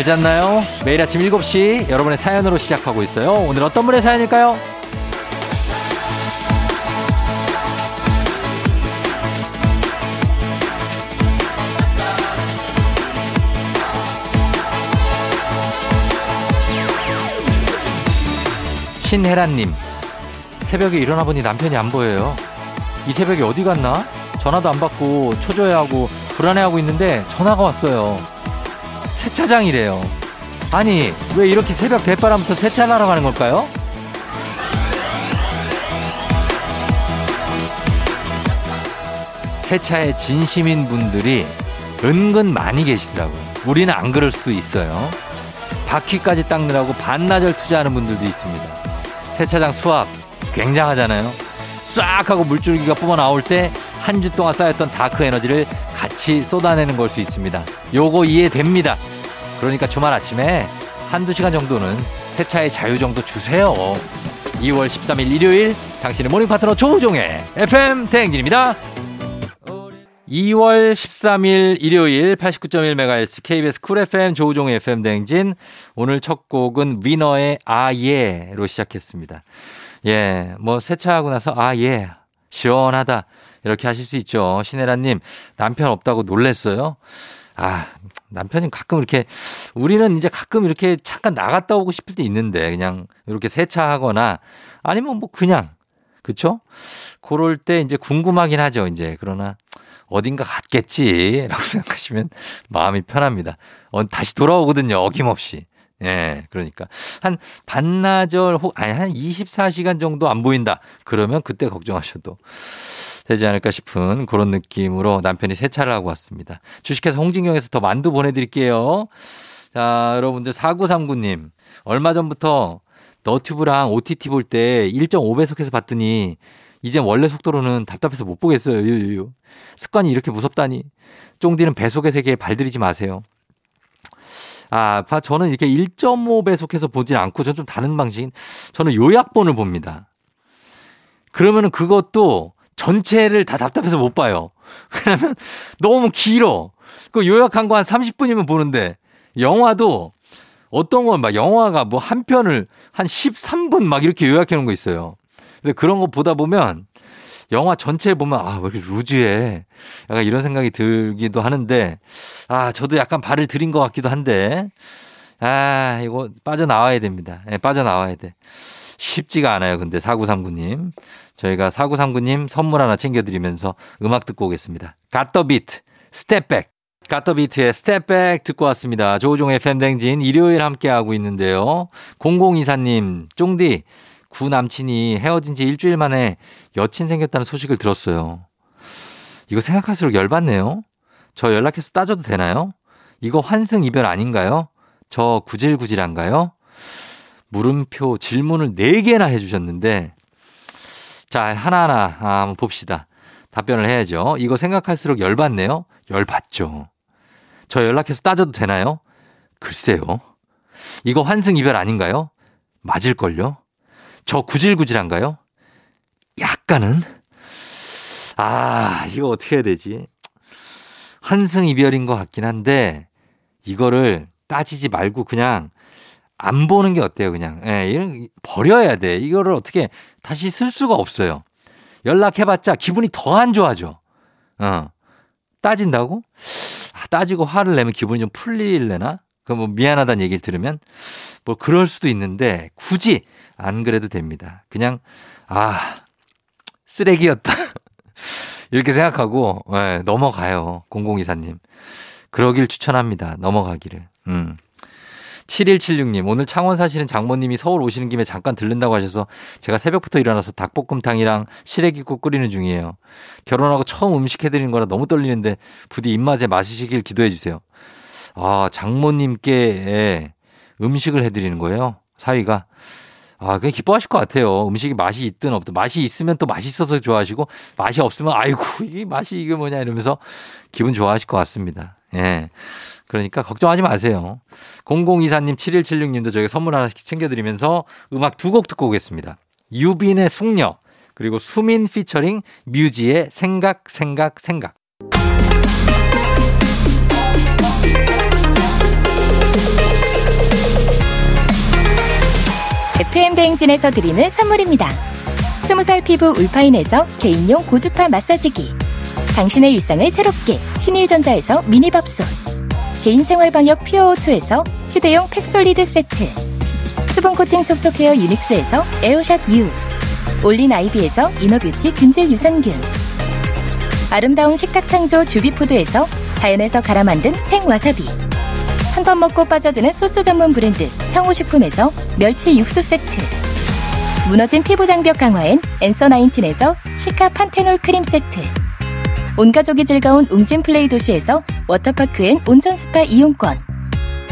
잘 잤나요? 매일 아침 7시 여러분의 사연으로 시작하고 있어요. 오늘 어떤 분의 사연일까요? 신혜란님, 새벽에 일어나 보니 남편이 안 보여요. 이 새벽에 어디 갔나? 전화도 안 받고 초조해하고 불안해하고 있는데 전화가 왔어요. 세차장이래요. 아니, 왜 이렇게 새벽 대바람부터 세차를 하러 가는 걸까요? 세차에 진심인 분들이 은근 많이 계시더라고요. 우리는 안 그럴 수도 있어요. 바퀴까지 닦느라고 반나절 투자하는 분들도 있습니다. 세차장 수압 굉장하잖아요. 싹 하고 물줄기가 뿜어 나올 때 한 주 동안 쌓였던 다크 에너지를 같이 쏟아내는 걸 수 있습니다. 요거 이해됩니다. 그러니까 주말 아침에 한두 시간 정도는 세차의 자유 정도 주세요. 2월 13일 일요일 당신의 morning 파트너 조우종의 FM 대행진입니다. 2월 13일 일요일 89.1MHz KBS Cool FM 조우종의 FM 대행진 오늘 첫 곡은 위너의 AH YEAH로 시작했습니다. 예, 뭐 세차하고 나서 아예 시원하다 이렇게 하실 수 있죠. 신혜라님 남편 없다고 놀랬어요. 아 남편이 가끔 이렇게 우리는 이제 가끔 이렇게 잠깐 나갔다 오고 싶을 때 있는데 그냥 이렇게 세차하거나 아니면 뭐 그냥 그쵸? 그럴 때 이제 궁금하긴 하죠. 이제 그러나 어딘가 갔겠지라고 생각하시면 마음이 편합니다. 어, 다시 돌아오거든요. 어김없이. 예, 그러니까. 한 반나절 혹, 아니, 한 24시간 정도 안 보인다. 그러면 그때 걱정하셔도 되지 않을까 싶은 그런 느낌으로 남편이 세차를 하고 왔습니다. 주식회사 홍진경에서 더 만두 보내드릴게요. 자, 여러분들 4939님. 얼마 전부터 너튜브랑 OTT 볼 때 1.5배속해서 봤더니 이젠 원래 속도로는 답답해서 못 보겠어요. 유유유. 습관이 이렇게 무섭다니. 쫑디는 배속의 세계에 발들이지 마세요. 아, 저는 이렇게 1.5배속해서 보진 않고 저는 좀 다른 방식. 저는 요약본을 봅니다. 그러면은 그것도 전체를 다 답답해서 못 봐요. 그러면 너무 길어. 그 요약한 거 한 30분이면 보는데 영화도 어떤 건 막 영화가 뭐 한 편을 한 13분 막 이렇게 요약해 놓은 거 있어요. 근데 그런 거 보다 보면 영화 전체 보면 아, 왜 이렇게 loose해. 약간 이런 생각이 들기도 하는데 아, 저도 약간 발을 들인 것 같기도 한데 아, 이거 빠져나와야 됩니다. 네, 빠져나와야 돼. 쉽지가 않아요. 근데 4939님. 저희가 4939님 선물 하나 챙겨드리면서 음악 듣고 오겠습니다. 갓더 비트, 스텝백. 갓더 비트의 스텝백 듣고 왔습니다. 조우종의 FM댕진 일요일 함께하고 있는데요. 0024님, 쫑디, 구 남친이 헤어진 지 일주일 만에 여친 생겼다는 소식을 들었어요. 이거 생각할수록 열받네요. 저 연락해서 따져도 되나요? 이거 환승 이별 아닌가요? 저 구질구질한가요? 물음표 질문을 4개나 해주셨는데, 자, 하나하나 아, 한번 봅시다. 답변을 해야죠. 이거 생각할수록 열받네요? 열받죠. 저 연락해서 따져도 되나요? 글쎄요. 이거 환승 이별 아닌가요? 맞을걸요? 저 구질구질한가요? 약간은? 아, 이거 어떻게 해야 되지? 환승 이별인 것 같긴 한데, 이거를 따지지 말고 그냥 안 보는 게 어때요, 그냥. 예, 이런, 버려야 돼. 이거를 어떻게 다시 쓸 수가 없어요. 연락해봤자 기분이 더 안 좋아져. 어. 따진다고? 아, 따지고 화를 내면 기분이 좀 풀릴래나? 그뭐 미안하다는 얘기를 들으면 뭐 그럴 수도 있는데 굳이 안 그래도 됩니다. 그냥 아 쓰레기였다 이렇게 생각하고 네, 넘어가요. 0024님 그러길 추천합니다. 넘어가기를. 음. 7176님, 오늘 창원 사시는 장모님이 서울 오시는 김에 잠깐 들른다고 하셔서 제가 새벽부터 일어나서 닭볶음탕이랑 시래기국 끓이는 중이에요. 결혼하고 처음 음식 해드리는 거라 너무 떨리는데 부디 입맛에 마시시길 기도해 주세요. 아, 장모님께 음식을 해드리는 거예요. 사위가. 아, 그냥 기뻐하실 것 같아요. 음식이 맛이 있든 없든. 맛이 있으면 또 맛있어서 좋아하시고, 맛이 없으면, 아이고, 이게 맛이 이게 뭐냐 이러면서 기분 좋아하실 것 같습니다. 예. 그러니까 걱정하지 마세요. 0024님, 7176님도 저희가 선물 하나씩 챙겨드리면서 음악 두 곡 듣고 오겠습니다. 유빈의 숙녀, 그리고 수민 피처링 뮤지의 생각, 생각, 생각. FM 대행진에서 드리는 선물입니다. 스무 살 피부 울파인에서 개인용 고주파 마사지기. 당신의 일상을 새롭게 신일전자에서 미니밥솥. 개인생활방역 퓨어오투에서 휴대용 팩솔리드 세트. 수분코팅 촉촉헤어 유닉스에서 에어샷 U. 올린 아이비에서 이너뷰티 균질 유산균. 아름다운 식탁 창조 주비푸드에서 자연에서 갈아 만든 생와사비. 한 번 먹고 빠져드는 소스 전문 브랜드 청호식품에서 멸치 육수 세트. 무너진 피부 장벽 강화엔 엔서 나인틴에서 시카 판테놀 크림 세트. 온 가족이 즐거운 웅진 플레이 도시에서 워터파크 엔 온천 스파 이용권.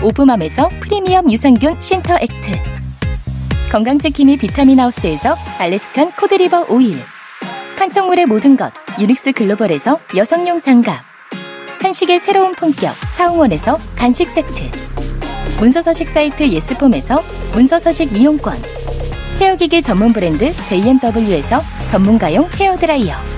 오브맘에서 프리미엄 유산균 신터 액트. 건강지킴이 비타민 하우스에서 알래스칸 코드리버 오일. 판촉물의 모든 것 유닉스 글로벌에서 여성용 장갑. 한식의 새로운 품격 사홍원에서 간식 세트. 문서서식 사이트 예스폼에서 문서서식 이용권. 헤어기기 전문 브랜드 JMW에서 전문가용 헤어드라이어.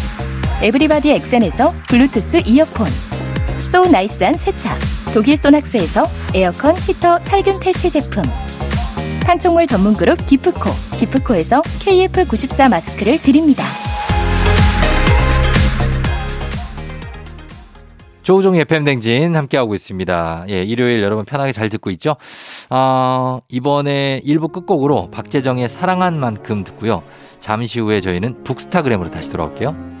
에브리바디 엑센에서 블루투스 이어폰. so nice한 세차. 독일 소낙스에서 에어컨 히터 살균 탈취 제품. 판촉물 전문 그룹 기프코. 기프코에서 KF94 마스크를 드립니다. 조우종 FM 댕진 함께하고 있습니다. 예, 일요일 여러분 편하게 잘 듣고 있죠? 어, 이번에 1부 끝곡으로 박재정의 사랑한 만큼 듣고요. 잠시 후에 저희는 북스타그램으로 다시 돌아올게요.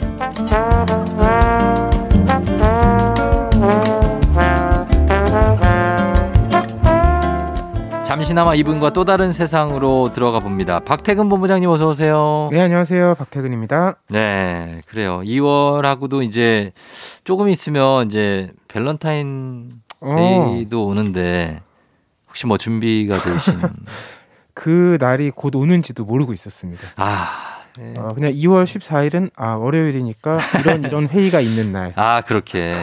잠시나마 이분과 또 다른 세상으로 들어가 봅니다. 박태근 본부장님 어서 오세요. 네, 안녕하세요. 박태근입니다. 네, 그래요. 2월하고도 이제 조금 있으면 이제 밸런타인 데이도 어. 오는데 혹시 뭐 준비가 되시는? 그 날이 곧 오는지도 모르고 있었습니다. 아. 네. 어, 그냥 2월 14일은 아 월요일이니까 이런 이런 회의가 있는 날. 아 그렇게.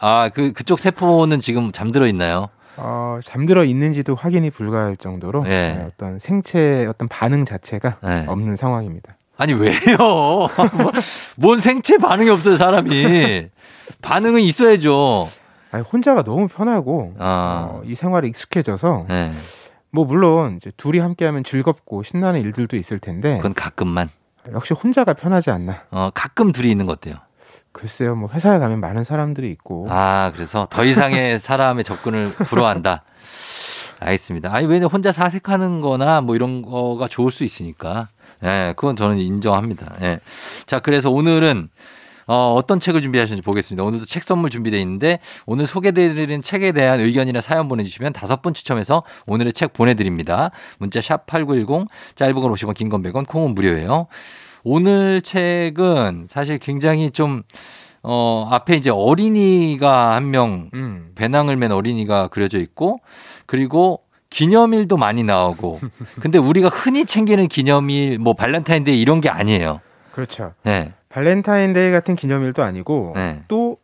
아 그 그쪽 세포는 지금 잠들어 있나요? 어, 잠들어 있는지도 확인이 불가할 정도로 네. 네, 어떤 생체 어떤 반응 자체가 네. 없는 상황입니다. 아니 왜요? 뭔 생체 반응이 없어요 사람이. 반응은 있어야죠. 아니, 혼자가 너무 편하고 아. 어, 이 생활에 익숙해져서 네. 뭐 물론 이제 둘이 함께하면 즐겁고 신나는 일들도 있을 텐데 그건 가끔만 역시 혼자가 편하지 않나. 어 가끔 둘이 있는 것 어때요? 글쎄요, 뭐 회사에 가면 많은 사람들이 있고. 아 그래서 더 이상의 사람의 접근을 불허한다. 알겠습니다. 아니 왜냐 혼자 사색하는-거나 뭐 이런 거가 좋을 수 있으니까. 예, 네, 그건 저는 인정합니다. 예. 네. 자, 그래서 오늘은 어, 어떤 책을 준비하셨는지 보겠습니다. 오늘도 책 선물 준비되어 있는데 오늘 소개드리는 책에 대한 의견이나 사연 보내주시면 다섯 분 추첨해서 오늘의 책 보내드립니다. 문자 샵 8910 짧은 건 50원 긴 건 100원 콩은 무료예요. 오늘 책은 사실 굉장히 좀 어, 앞에 이제 어린이가 한 명 음. 배낭을 멘 어린이가 그려져 있고 그리고 기념일도 많이 나오고 근데 우리가 흔히 챙기는 기념일 뭐 발렌타인데이 이런 게 아니에요. 그렇죠. 네. 발렌타인데이 같은 기념일도 아니고 네. 또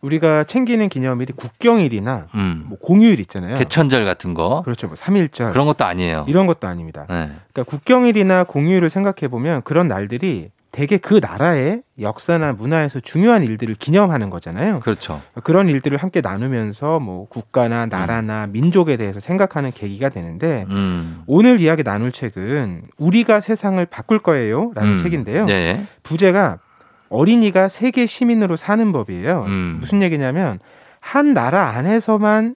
우리가 챙기는 기념일이 국경일이나 음. 뭐 공휴일 있잖아요. 개천절 같은 거. 그렇죠. 뭐 3일절. 그런 것도 아니에요. 이런 것도 아닙니다. 네. 그러니까 국경일이나 공휴일을 생각해 보면 그런 날들이 대개 그 나라의 역사나 문화에서 중요한 일들을 기념하는 거잖아요. 그렇죠. 그런 일들을 함께 나누면서 뭐 국가나 나라나 음. 민족에 대해서 생각하는 계기가 되는데 음. 오늘 이야기 나눌 책은 우리가 세상을 바꿀 거예요라는 음. 책인데요. 네. 부제가 어린이가 세계 시민으로 사는 법이에요. 음. 무슨 얘기냐면 한 나라 안에서만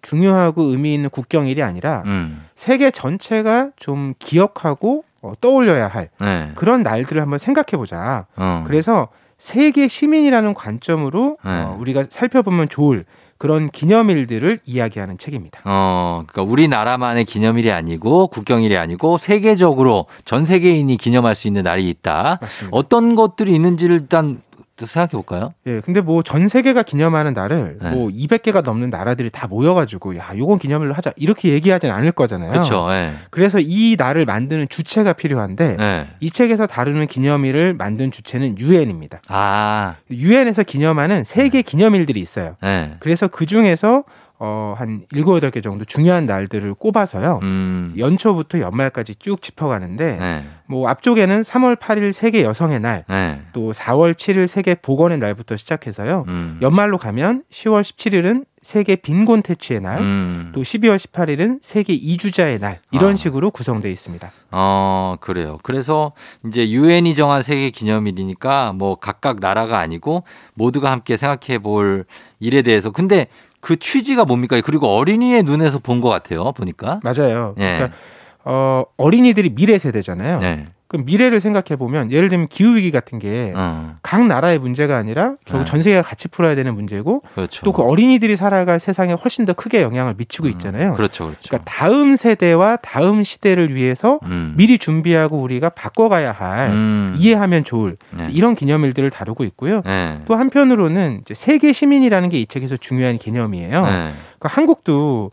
중요하고 의미 있는 국경일이 아니라 음. 세계 전체가 좀 기억하고 어, 떠올려야 할 네. 그런 날들을 한번 생각해 보자. 어. 그래서 세계 시민이라는 관점으로 네. 어, 우리가 살펴보면 좋을 그런 기념일들을 이야기하는 책입니다. 어, 그러니까 우리나라만의 기념일이 아니고 국경일이 아니고 세계적으로 전 세계인이 기념할 수 있는 날이 있다. 맞습니다. 어떤 것들이 있는지를 일단 생각해 볼까요? 예, 근데 뭐 전 세계가 기념하는 날을 네. 뭐 200개가 넘는 나라들이 다 모여가지고 야, 요건 기념일로 하자 이렇게 얘기하진 않을 거잖아요. 그렇죠. 네. 그래서 이 날을 만드는 주체가 필요한데 네. 이 책에서 다루는 기념일을 만든 주체는 유엔입니다. 아, 유엔에서 기념하는 세계 기념일들이 있어요. 네. 그래서 그 중에서 어, 한 일곱 여덟 개 정도 중요한 날들을 꼽아서요. 음. 연초부터 연말까지 쭉 짚어가는데, 네. 뭐 앞쪽에는 3월 8일 세계 여성의 날, 네. 또 4월 7일 세계 보건의 날부터 시작해서요. 음. 연말로 가면 10월 17일은 세계 빈곤 퇴치의 날, 음. 또 12월 18일은 세계 이주자의 날 이런 아. 식으로 구성되어 있습니다. 어, 그래요. 그래서 이제 유엔이 정한 세계 기념일이니까 뭐 각각 나라가 아니고 모두가 함께 생각해 볼 일에 대해서 근데 그 취지가 뭡니까? 그리고 어린이의 눈에서 본 것 같아요. 보니까. 맞아요. 예. 그러니까 어, 어린이들이 미래 세대잖아요. 네. 그럼 미래를 생각해 보면 예를 들면 기후 위기 같은 게각 어. 나라의 문제가 아니라 결국 네. 전 세계가 같이 풀어야 되는 문제고 그렇죠. 또그 어린이들이 살아갈 세상에 훨씬 더 크게 영향을 미치고 음. 있잖아요. 그렇죠, 그렇죠. 그러니까 다음 세대와 다음 시대를 위해서 음. 미리 준비하고 우리가 바꿔가야 할 음. 이해하면 좋을 네. 이런 기념일들을 다루고 있고요. 네. 또 한편으로는 이제 세계 시민이라는 게 이 책에서 중요한 개념이에요. 네. 그러니까 한국도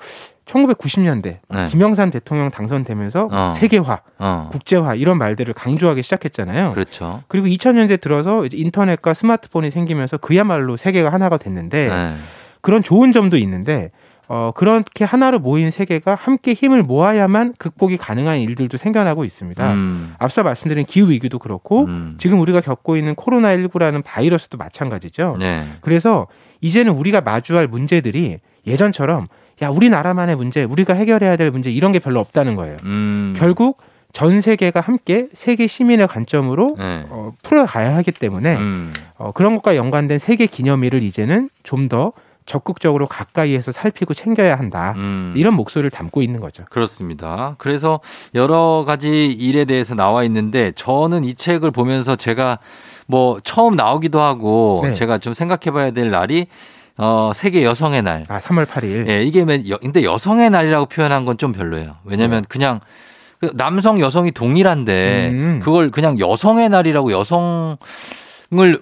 1990년대 네. 김영삼 대통령 당선되면서 어. 세계화, 어. 국제화 이런 말들을 강조하기 시작했잖아요. 그렇죠. 그리고 2000년대 들어서 이제 인터넷과 스마트폰이 생기면서 그야말로 세계가 하나가 됐는데 네. 그런 좋은 점도 있는데 어, 그렇게 하나로 모인 세계가 함께 힘을 모아야만 극복이 가능한 일들도 생겨나고 있습니다. 음. 앞서 말씀드린 기후 위기도 그렇고 음. 지금 우리가 겪고 있는 코로나 19라는 바이러스도 마찬가지죠. 네. 그래서 이제는 우리가 마주할 문제들이 예전처럼 야 우리나라만의 문제, 우리가 해결해야 될 문제 이런 게 별로 없다는 거예요. 음. 결국 전 세계가 함께 세계 시민의 관점으로 네. 어, 풀어가야 하기 때문에 음. 어, 그런 것과 연관된 세계 기념일을 이제는 좀 더 적극적으로 가까이에서 살피고 챙겨야 한다. 음. 이런 목소리를 담고 있는 거죠. 그렇습니다. 그래서 여러 가지 일에 대해서 나와 있는데 저는 이 책을 보면서 제가 뭐 처음 나오기도 하고 네. 제가 좀 생각해 봐야 될 날이 어, 세계 여성의 날. 아, 3월 8일. 예, 이게 근데 여성의 날이라고 표현한 건 좀 별로예요. 왜냐면 네. 그냥 그 남성 여성이 동일한데 음. 그걸 그냥 여성의 날이라고 여성을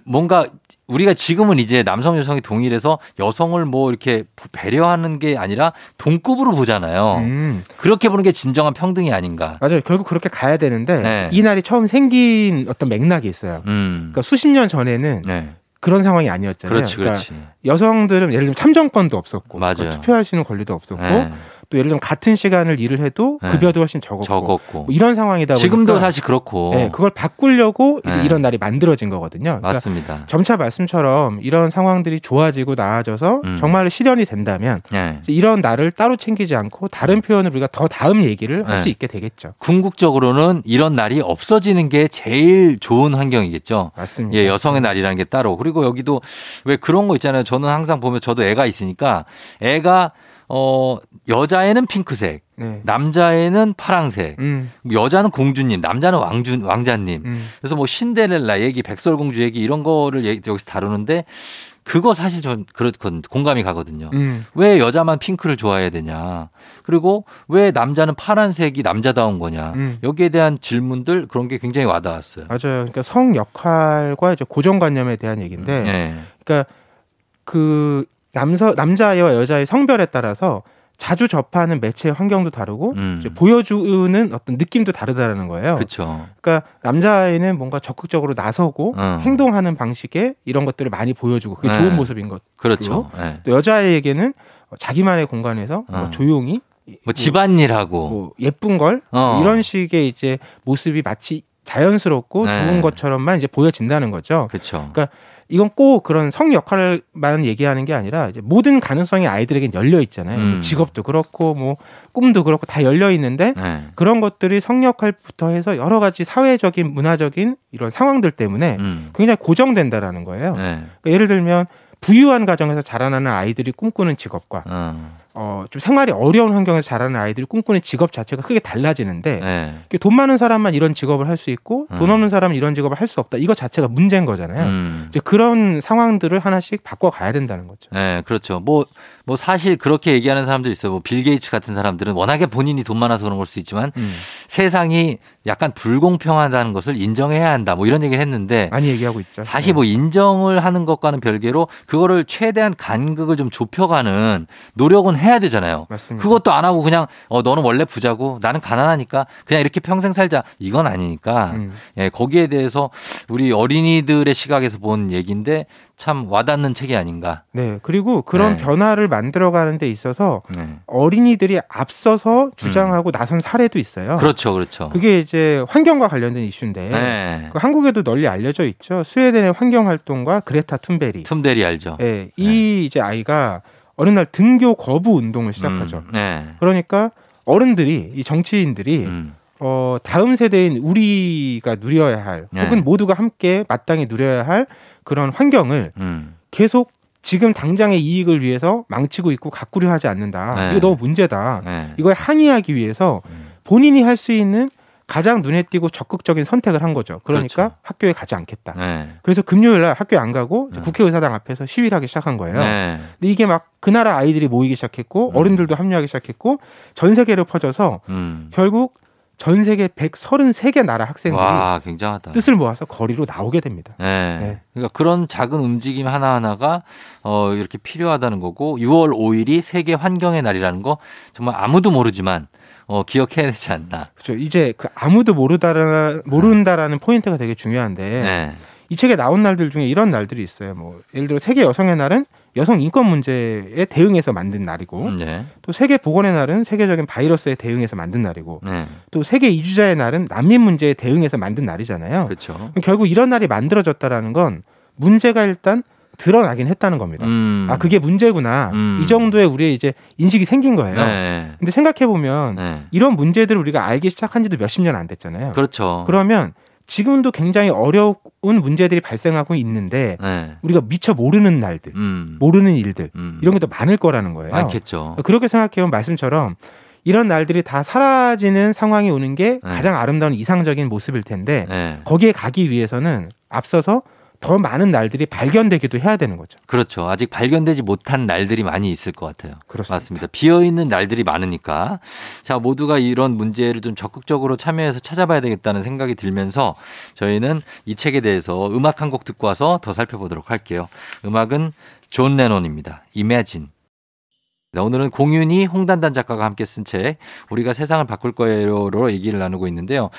뭔가 우리가 지금은 이제 남성 여성이 동일해서 여성을 뭐 이렇게 배려하는 게 아니라 동급으로 보잖아요. 음. 그렇게 보는 게 진정한 평등이 아닌가. 맞아요. 결국 그렇게 가야 되는데 네. 이 날이 처음 생긴 어떤 맥락이 있어요. 음. 그러니까 수십 년 전에는 네. 그런 상황이 아니었잖아요. 그렇지, 그렇지. 그러니까 여성들은 예를 들면 참정권도 없었고 그러니까 투표할 수 있는 권리도 없었고 네. 또 예를 들면 같은 시간을 일을 해도 네. 급여도 훨씬 적었고, 적었고. 뭐 이런 상황이다 보니까 지금도 사실 그렇고 네, 그걸 바꾸려고 이제 네. 이런 날이 만들어진 거거든요. 그러니까 맞습니다. 점차 말씀처럼 이런 상황들이 좋아지고 나아져서 음. 정말로 실현이 된다면 네. 이런 날을 따로 챙기지 않고 다른 표현을 우리가 더 다음 얘기를 할수 네. 있게 되겠죠. 궁극적으로는 이런 날이 없어지는 게 제일 좋은 환경이겠죠. 맞습니다. 예, 여성의 날이라는 게 따로 그리고 여기도 왜 그런 거 있잖아요. 저는 항상 보면 저도 애가 있으니까 애가 어, 여자애는 핑크색, 네. 남자애는 파랑색, 음. 여자는 공주님, 남자는 왕주, 왕자님. 음. 그래서 뭐 신데렐라 얘기, 백설공주 얘기 이런 거를 여기서 다루는데 그거 사실 전 그렇건 공감이 가거든요. 음. 왜 여자만 핑크를 좋아해야 되냐. 그리고 왜 남자는 파란색이 남자다운 거냐. 음. 여기에 대한 질문들 그런 게 굉장히 와닿았어요. 맞아요. 그러니까 성 역할과 이제 고정관념에 대한 얘기인데, 네. 그러니까 그 남서 남자와 여자의 성별에 따라서 자주 접하는 매체 환경도 다르고 음. 보여주는 어떤 느낌도 다르다라는 거예요. 그렇죠. 그러니까 남자아이는 뭔가 적극적으로 나서고 어. 행동하는 방식에 이런 것들을 많이 보여주고 그게 네. 좋은 모습인 것. 그렇죠. 네. 또 여자아이에게는 자기만의 공간에서 뭐 어. 뭐 조용히 뭐 집안일하고 뭐 예쁜 걸 어. 이런 식의 이제 모습이 마치 자연스럽고 네. 좋은 것처럼만 이제 보여진다는 거죠. 그렇죠. 그러니까 이건 꼭 그런 성 역할만 얘기하는 게 아니라 이제 모든 가능성이 아이들에겐 열려 있잖아요. 음. 직업도 그렇고 뭐 꿈도 그렇고 다 열려 있는데 네. 그런 것들이 성 역할부터 해서 여러 가지 사회적인 문화적인 이런 상황들 때문에 음. 굉장히 고정된다라는 거예요. 네. 그러니까 예를 들면 부유한 가정에서 자라나는 아이들이 꿈꾸는 직업과 어. 어, 좀 생활이 어려운 환경에서 자라는 아이들이 꿈꾸는 직업 자체가 크게 달라지는데 네. 돈 많은 사람만 이런 직업을 할 수 있고 돈 음. 없는 사람은 이런 직업을 할 수 없다. 이거 자체가 문제인 거잖아요. 음. 이제 그런 상황들을 하나씩 바꿔 가야 된다는 거죠. 네, 그렇죠. 뭐 뭐 사실 그렇게 얘기하는 사람들 있어요. 뭐 빌 게이츠 같은 사람들은 워낙에 본인이 돈 많아서 그런 걸 수 있지만 음. 세상이 약간 불공평하다는 것을 인정해야 한다. 뭐 이런 얘기를 했는데 많이 얘기하고 있죠. 사실 뭐 네. 인정을 하는 것과는 별개로 그거를 최대한 간극을 좀 좁혀가는 노력은 해야 되잖아요. 맞습니다. 그것도 안 하고 그냥 어 너는 원래 부자고 나는 가난하니까 그냥 이렇게 평생 살자 이건 아니니까 음. 예, 거기에 대해서 우리 어린이들의 시각에서 본 얘기인데 참 와닿는 책이 아닌가. 네. 그리고 그런 네. 변화를 만들어가는 데 있어서 네. 어린이들이 앞서서 주장하고 음. 나선 사례도 있어요. 그렇죠, 그렇죠. 그게 이제 환경과 관련된 이슈인데 네. 그 한국에도 널리 알려져 있죠. 스웨덴의 환경 활동가 그레타 툰베리. 툰베리 알죠. 네. 이 네. 이제 아이가 어느 날 등교 거부 운동을 시작하죠. 음. 네. 그러니까 어른들이 이 정치인들이 음. 어, 다음 세대인 우리가 누려야 할, 네. 혹은 모두가 함께 마땅히 누려야 할 그런 환경을 음. 계속 지금 당장의 이익을 위해서 망치고 있고 가꾸려 하지 않는다. 네. 이거 너무 문제다. 네. 이거에 항의하기 위해서 음. 본인이 할 수 있는 가장 눈에 띄고 적극적인 선택을 한 거죠. 그러니까 그렇죠. 학교에 가지 않겠다. 네. 그래서 금요일 날 학교에 안 가고 네. 국회의사당 앞에서 시위를 하기 시작한 거예요. 네. 근데 이게 막 그 나라 아이들이 모이기 시작했고 음. 어른들도 합류하기 시작했고 전 세계로 퍼져서 음. 결국 전 세계 133개 나라 학생들이 와, 굉장하다. 뜻을 모아서 거리로 나오게 됩니다. 네. 네. 그러니까 그런 작은 움직임 하나하나가 어 이렇게 필요하다는 거고 6월 5일이 세계 환경의 날이라는 거 정말 아무도 모르지만 어 기억해야 되지 않나. 그렇죠. 이제 그 아무도 모르다라 모른다라는 포인트가 되게 중요한데 네. 이 책에 나온 날들 중에 이런 날들이 있어요. 뭐 예를 들어 세계 여성의 날은 여성 인권 문제에 대응해서 만든 날이고 음, 네. 또 세계 보건의 날은 세계적인 바이러스에 대응해서 만든 날이고 네. 또 세계 이주자의 날은 난민 문제에 대응해서 만든 날이잖아요. 그렇죠. 결국 이런 날이 만들어졌다라는 건 문제가 일단 드러나긴 했다는 겁니다. 음. 아 그게 문제구나. 음. 이 정도의 우리의 이제 인식이 생긴 거예요. 네. 근데 생각해 보면 네. 이런 문제들을 우리가 알기 시작한 지도 몇십 년 안 됐잖아요. 그렇죠. 그러면 지금도 굉장히 어려운 문제들이 발생하고 있는데 네. 우리가 미처 모르는 날들, 음. 모르는 일들 음. 이런 게 더 많을 거라는 거예요. 많겠죠. 그렇게 생각해보면 말씀처럼 이런 날들이 다 사라지는 상황이 오는 게 네. 가장 아름다운 이상적인 모습일 텐데 네. 거기에 가기 위해서는 앞서서 더 많은 날들이 발견되기도 해야 되는 거죠. 그렇죠. 아직 발견되지 못한 날들이 많이 있을 것 같아요. 그렇습니다. 맞습니다. 비어 있는 날들이 많으니까 자 모두가 이런 문제를 좀 적극적으로 참여해서 찾아봐야 되겠다는 생각이 들면서 저희는 이 책에 대해서 음악 한 곡 듣고 와서 더 살펴보도록 할게요. 음악은 존 레논입니다. Imagine. 네, 오늘은 공윤이 홍단단 작가가 함께 쓴 책, 우리가 세상을 바꿀 거예요로 얘기를 나누고 있는데요.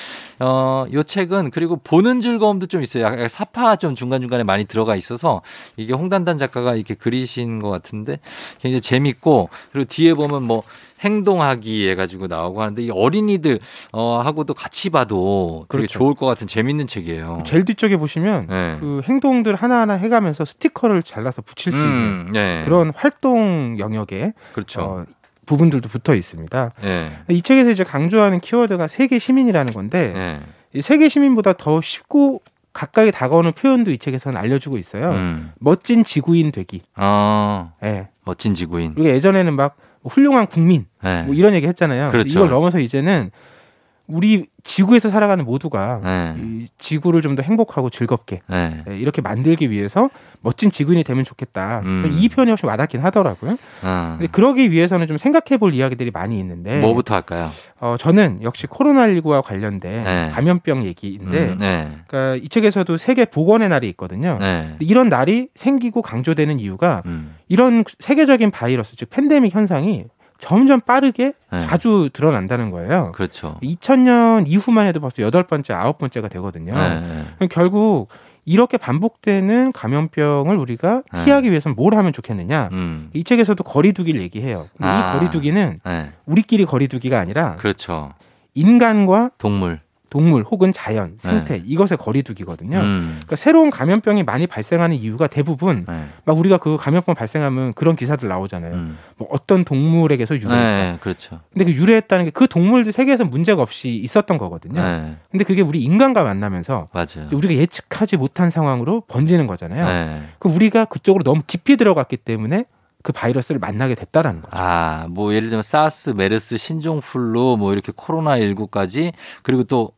어, 요 책은 그리고 보는 즐거움도 좀 있어요. 약간 삽화 좀 중간중간에 많이 들어가 있어서 이게 홍단단 작가가 이렇게 그리신 것 같은데 굉장히 재밌고 그리고 뒤에 보면 뭐 행동하기 해가지고 나오고 하는데 이 어린이들 어 하고도 같이 봐도 되게 그렇죠. 좋을 것 같은 재밌는 책이에요. 제일 뒤쪽에 보시면 네. 그 행동들 하나하나 해가면서 스티커를 잘라서 붙일 수 있는 음, 네. 그런 활동 영역에 그렇죠. 어, 부분들도 붙어 있습니다. 네. 이 책에서 이제 강조하는 키워드가 세계 시민이라는 건데 네. 이 세계 시민보다 더 쉽고 가까이 다가오는 표현도 이 책에서는 알려주고 있어요. 음. 멋진 지구인 되기. 아, 네. 멋진 지구인. 그리고 예전에는 막 훌륭한 국민 네. 뭐 이런 얘기 했잖아요. 그렇죠. 이걸 넘어서 이제는 우리 지구에서 살아가는 모두가 네. 이 지구를 좀 더 행복하고 즐겁게 네. 네. 이렇게 만들기 위해서 멋진 지구인이 되면 좋겠다. 음. 이 표현이 훨씬 와닿긴 하더라고요. 어. 근데 그러기 위해서는 좀 생각해 볼 이야기들이 많이 있는데 뭐부터 할까요? 어, 저는 역시 코로나19와 관련된 네. 감염병 얘기인데 음, 네. 그러니까 이 책에서도 세계 보건의 날이 있거든요. 네. 이런 날이 생기고 강조되는 이유가 음. 이런 세계적인 바이러스 즉 팬데믹 현상이 점점 빠르게 네. 자주 드러난다는 거예요. 그렇죠. 2000년 이후만 해도 벌써 여덟 번째, 아홉 번째가 되거든요. 네. 결국 이렇게 반복되는 감염병을 우리가 네. 피하기 위해서는 뭘 하면 좋겠느냐? 음. 이 책에서도 거리두기를 얘기해요. 아. 이 거리두기는 네. 우리끼리 거리두기가 아니라 그렇죠. 인간과 동물 동물 혹은 자연, 생태 네. 이것의 거리두기거든요. 음. 그러니까 새로운 감염병이 많이 발생하는 이유가 대부분 네. 막 우리가 그 감염병 발생하면 그런 기사들 나오잖아요. 음. 뭐 어떤 동물에게서 유래했다. 네, 그렇죠. 근데 그 유래했다는 게 그 동물들 세계에서 문제가 없이 있었던 거거든요. 네. 근데 그게 우리 인간과 만나면서 맞아요. 우리가 예측하지 못한 상황으로 번지는 거잖아요. 네. 그 우리가 그쪽으로 너무 깊이 들어갔기 때문에 그 바이러스를 만나게 됐다라는 거죠. 아, 뭐 예를 들면 사스, 메르스, 신종플루 뭐 이렇게 코로나 19까지 그리고 또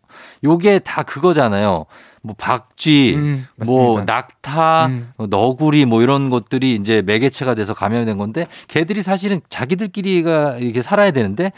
요게 다 그거잖아요. 뭐 박쥐, 음, 뭐 낙타, 음. 뭐 너구리 뭐 이런 것들이 이제 매개체가 돼서 감염된 건데 걔들이 사실은 자기들끼리가 이렇게 살아야 되는데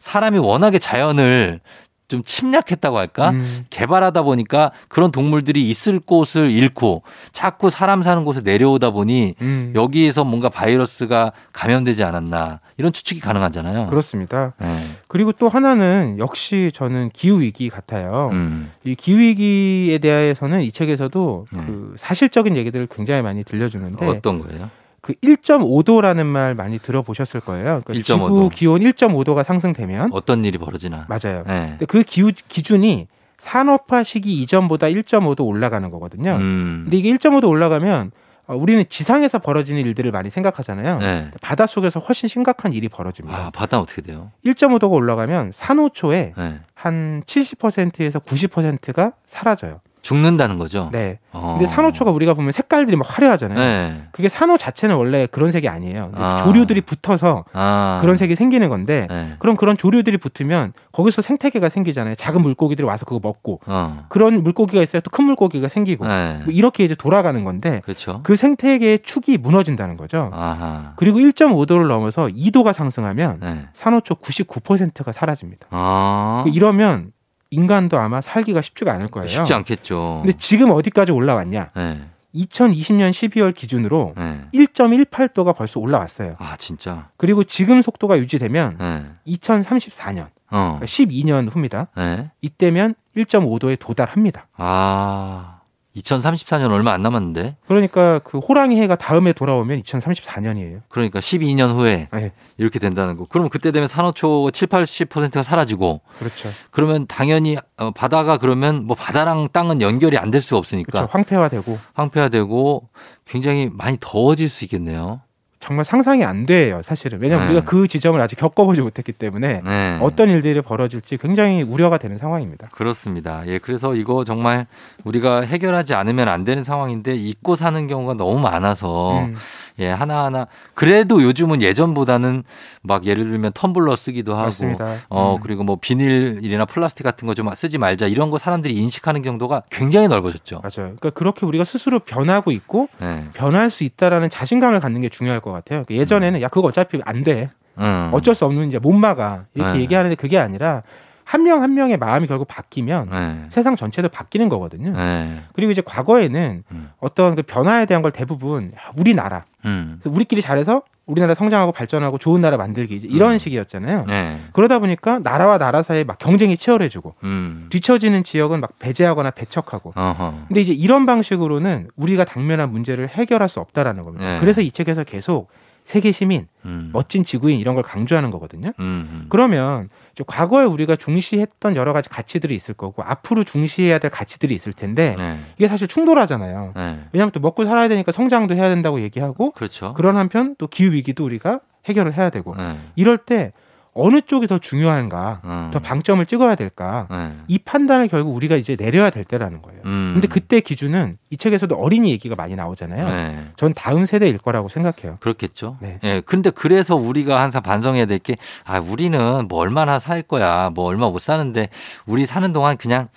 사람이 워낙에 자연을 좀 침략했다고 할까? 음. 개발하다 보니까 그런 동물들이 있을 곳을 잃고 자꾸 사람 사는 곳에 내려오다 보니 음. 여기에서 뭔가 바이러스가 감염되지 않았나 이런 추측이 가능하잖아요. 그렇습니다. 네. 그리고 또 하나는 역시 저는 기후 위기 같아요. 음. 이 기후 위기에 대해서는 이 책에서도 네. 그 사실적인 얘기들을 굉장히 많이 들려주는데 어떤 거예요? 그 1.5도라는 말 많이 들어보셨을 거예요. 그러니까 지구 기온 1.5도가 상승되면 어떤 일이 벌어지나. 맞아요. 네. 근데 그 기후 기준이 산업화 시기 이전보다 1.5도 올라가는 거거든요. 음. 근데 이게 1.5도 올라가면 어, 우리는 지상에서 벌어지는 일들을 많이 생각하잖아요. 네. 바닷속에서 훨씬 심각한 일이 벌어집니다. 아, 바다 어떻게 돼요? 1.5도가 올라가면 산호초의 네. 한 70%에서 90%가 사라져요. 죽는다는 거죠. 네. 어. 근데 산호초가 우리가 보면 색깔들이 막 화려하잖아요. 네. 그게 산호 자체는 원래 그런 색이 아니에요. 아. 조류들이 붙어서 아. 그런 색이 생기는 건데 네. 그럼 그런 조류들이 붙으면 거기서 생태계가 생기잖아요. 작은 물고기들이 와서 그거 먹고 어. 그런 물고기가 있어야 또 큰 물고기가 생기고 네. 뭐 이렇게 이제 돌아가는 건데 그렇죠. 그 생태계의 축이 무너진다는 거죠. 아하. 그리고 1.5도를 넘어서 2도가 상승하면 네. 산호초 99%가 사라집니다. 아. 이러면 인간도 아마 살기가 쉽지가 않을 거예요. 쉽지 않겠죠. 근데 지금 어디까지 올라왔냐? 네. 2020년 12월 기준으로 네. 1.18도가 벌써 올라왔어요. 아 진짜. 그리고 지금 속도가 유지되면 네. 2034년, 어. 그러니까 12년 후입니다. 네. 이때면 1.5도에 도달합니다. 아. 2034년 얼마 안 남았는데. 그러니까 그 호랑이 해가 다음에 돌아오면 2034년이에요. 그러니까 12년 후에 네. 이렇게 된다는 거. 그러면 그때 되면 산호초 7, 80%가 사라지고. 그렇죠. 그러면 당연히 어, 바다가 그러면 뭐 바다랑 땅은 연결이 안 될 수 없으니까. 그렇죠. 황폐화되고. 황폐화되고 굉장히 많이 더워질 수 있겠네요. 정말 상상이 안 돼요, 사실은. 왜냐하면 네. 우리가 그 지점을 아직 겪어보지 못했기 때문에 네. 어떤 일들이 벌어질지 굉장히 우려가 되는 상황입니다. 그렇습니다. 예, 그래서 이거 정말 우리가 해결하지 않으면 안 되는 상황인데 잊고 사는 경우가 너무 많아서 음. 예, 하나하나 그래도 요즘은 예전보다는 막 예를 들면 텀블러 쓰기도 하고 맞습니다. 어, 음. 그리고 뭐 비닐이나 플라스틱 같은 거 좀 쓰지 말자 이런 거 사람들이 인식하는 정도가 굉장히 넓어졌죠. 맞아요. 그러니까 그렇게 우리가 스스로 변하고 있고 네. 변할 수 있다라는 자신감을 갖는 게 중요할 것 같아요. 예전에는 음. 야 그거 어차피 안 돼. 음. 어쩔 수 없는 이제 못 막아 이렇게 네. 얘기하는데 그게 아니라 한 명한 한 명의 마음이 결국 바뀌면 네. 세상 전체도 바뀌는 거거든요. 네. 그리고 이제 과거에는 음. 어떤 그 변화에 대한 걸 대부분 우리나라, 음. 우리끼리 잘해서 우리나라 성장하고 발전하고 좋은 나라 만들기 이런 음. 식이었잖아요. 네. 그러다 보니까 나라와 나라 사이에 막 경쟁이 치열해지고 음. 뒤처지는 지역은 막 배제하거나 배척하고. 어허. 근데 이제 이런 방식으로는 우리가 당면한 문제를 해결할 수 없다라는 겁니다. 네. 그래서 이 책에서 계속 세계 시민, 음. 멋진 지구인 이런 걸 강조하는 거거든요. 음. 그러면 과거에 우리가 중시했던 여러 가지 가치들이 있을 거고 앞으로 중시해야 될 가치들이 있을 텐데 네. 이게 사실 충돌하잖아요. 네. 왜냐하면 또 먹고 살아야 되니까 성장도 해야 된다고 얘기하고 그렇죠. 그런 한편 또 기후 위기도 우리가 해결을 해야 되고 네. 이럴 때 어느 쪽이 더 중요한가, 음. 더 방점을 찍어야 될까, 네. 이 판단을 결국 우리가 이제 내려야 될 때라는 거예요. 음. 근데 그때 기준은 이 책에서도 어린이 얘기가 많이 나오잖아요. 네. 전 다음 세대일 거라고 생각해요. 그렇겠죠. 네. 네. 근데 그래서 우리가 항상 반성해야 될 게, 아, 우리는 뭐 얼마나 살 거야, 뭐 얼마 못 사는데, 우리 사는 동안 그냥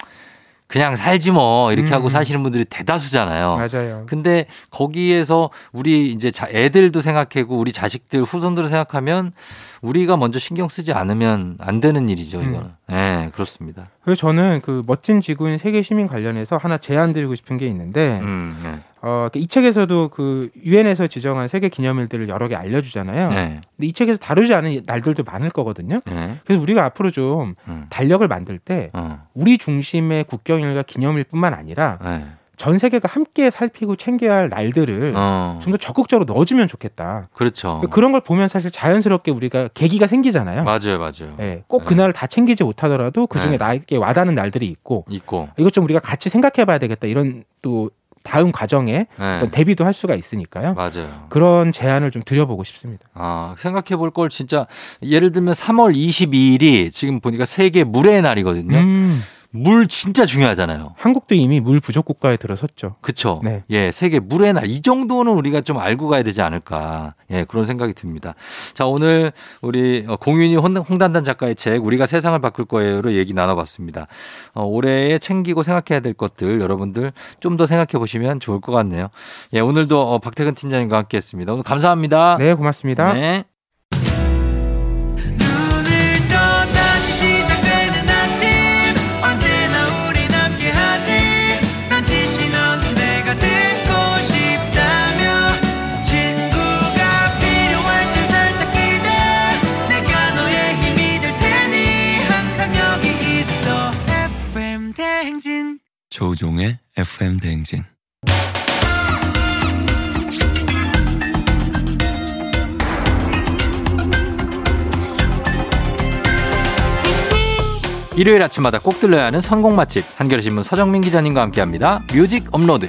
그냥 살지 뭐 이렇게 음. 하고 사시는 분들이 대다수잖아요. 맞아요. 근데 거기에서 우리 이제 애들도 생각하고 우리 자식들 후손들을 생각하면 우리가 먼저 신경 쓰지 않으면 안 되는 일이죠, 음. 이거는. 음. 네, 그렇습니다. 그래서 저는 그 멋진 지구인 세계 시민 관련해서 하나 제안 드리고 싶은 게 있는데 음, 네. 어, 이 책에서도 그 유엔에서 지정한 세계 기념일들을 여러 개 알려주잖아요. 네. 근데 이 책에서 다루지 않은 날들도 많을 거거든요. 네. 그래서 우리가 앞으로 좀 음. 달력을 만들 때 어. 우리 중심의 국경일과 기념일뿐만 아니라 네. 전 세계가 함께 살피고 챙겨야 할 날들을 어. 좀더 적극적으로 넣어주면 좋겠다. 그렇죠. 그런 걸 보면 사실 자연스럽게 우리가 계기가 생기잖아요. 맞아요, 맞아요. 네, 꼭 그날을 네. 다 챙기지 못하더라도 그 중에 네. 나에게 와닿는 날들이 있고, 있고 이것 좀 우리가 같이 생각해봐야 되겠다. 이런 또 다음 과정에 네. 어떤 대비도 할 수가 있으니까요. 맞아요. 그런 제안을 좀 드려보고 싶습니다. 아, 생각해 볼 걸 진짜 예를 들면 3월 22일이 지금 보니까 세계 물의 날이거든요. 음. 물 진짜 중요하잖아요. 한국도 이미 물 부족 국가에 들어섰죠. 그렇죠. 네. 예, 세계 물의 날 이 정도는 우리가 좀 알고 가야 되지 않을까. 예, 그런 생각이 듭니다. 자, 오늘 우리 공윤이 홍단단 작가의 책 우리가 세상을 바꿀 거예요로 얘기 나눠봤습니다. 어, 올해에 챙기고 생각해야 될 것들 여러분들 좀 더 생각해 보시면 좋을 것 같네요. 예, 오늘도 어, 박태근 팀장님과 함께했습니다. 오늘 감사합니다. 네, 고맙습니다. 네. 조우종의 FM 대행진. 일요일 아침마다 꼭 들러야 하는 선곡 맛집 한겨레신문 서정민 기자님과 함께합니다. 뮤직 업로드.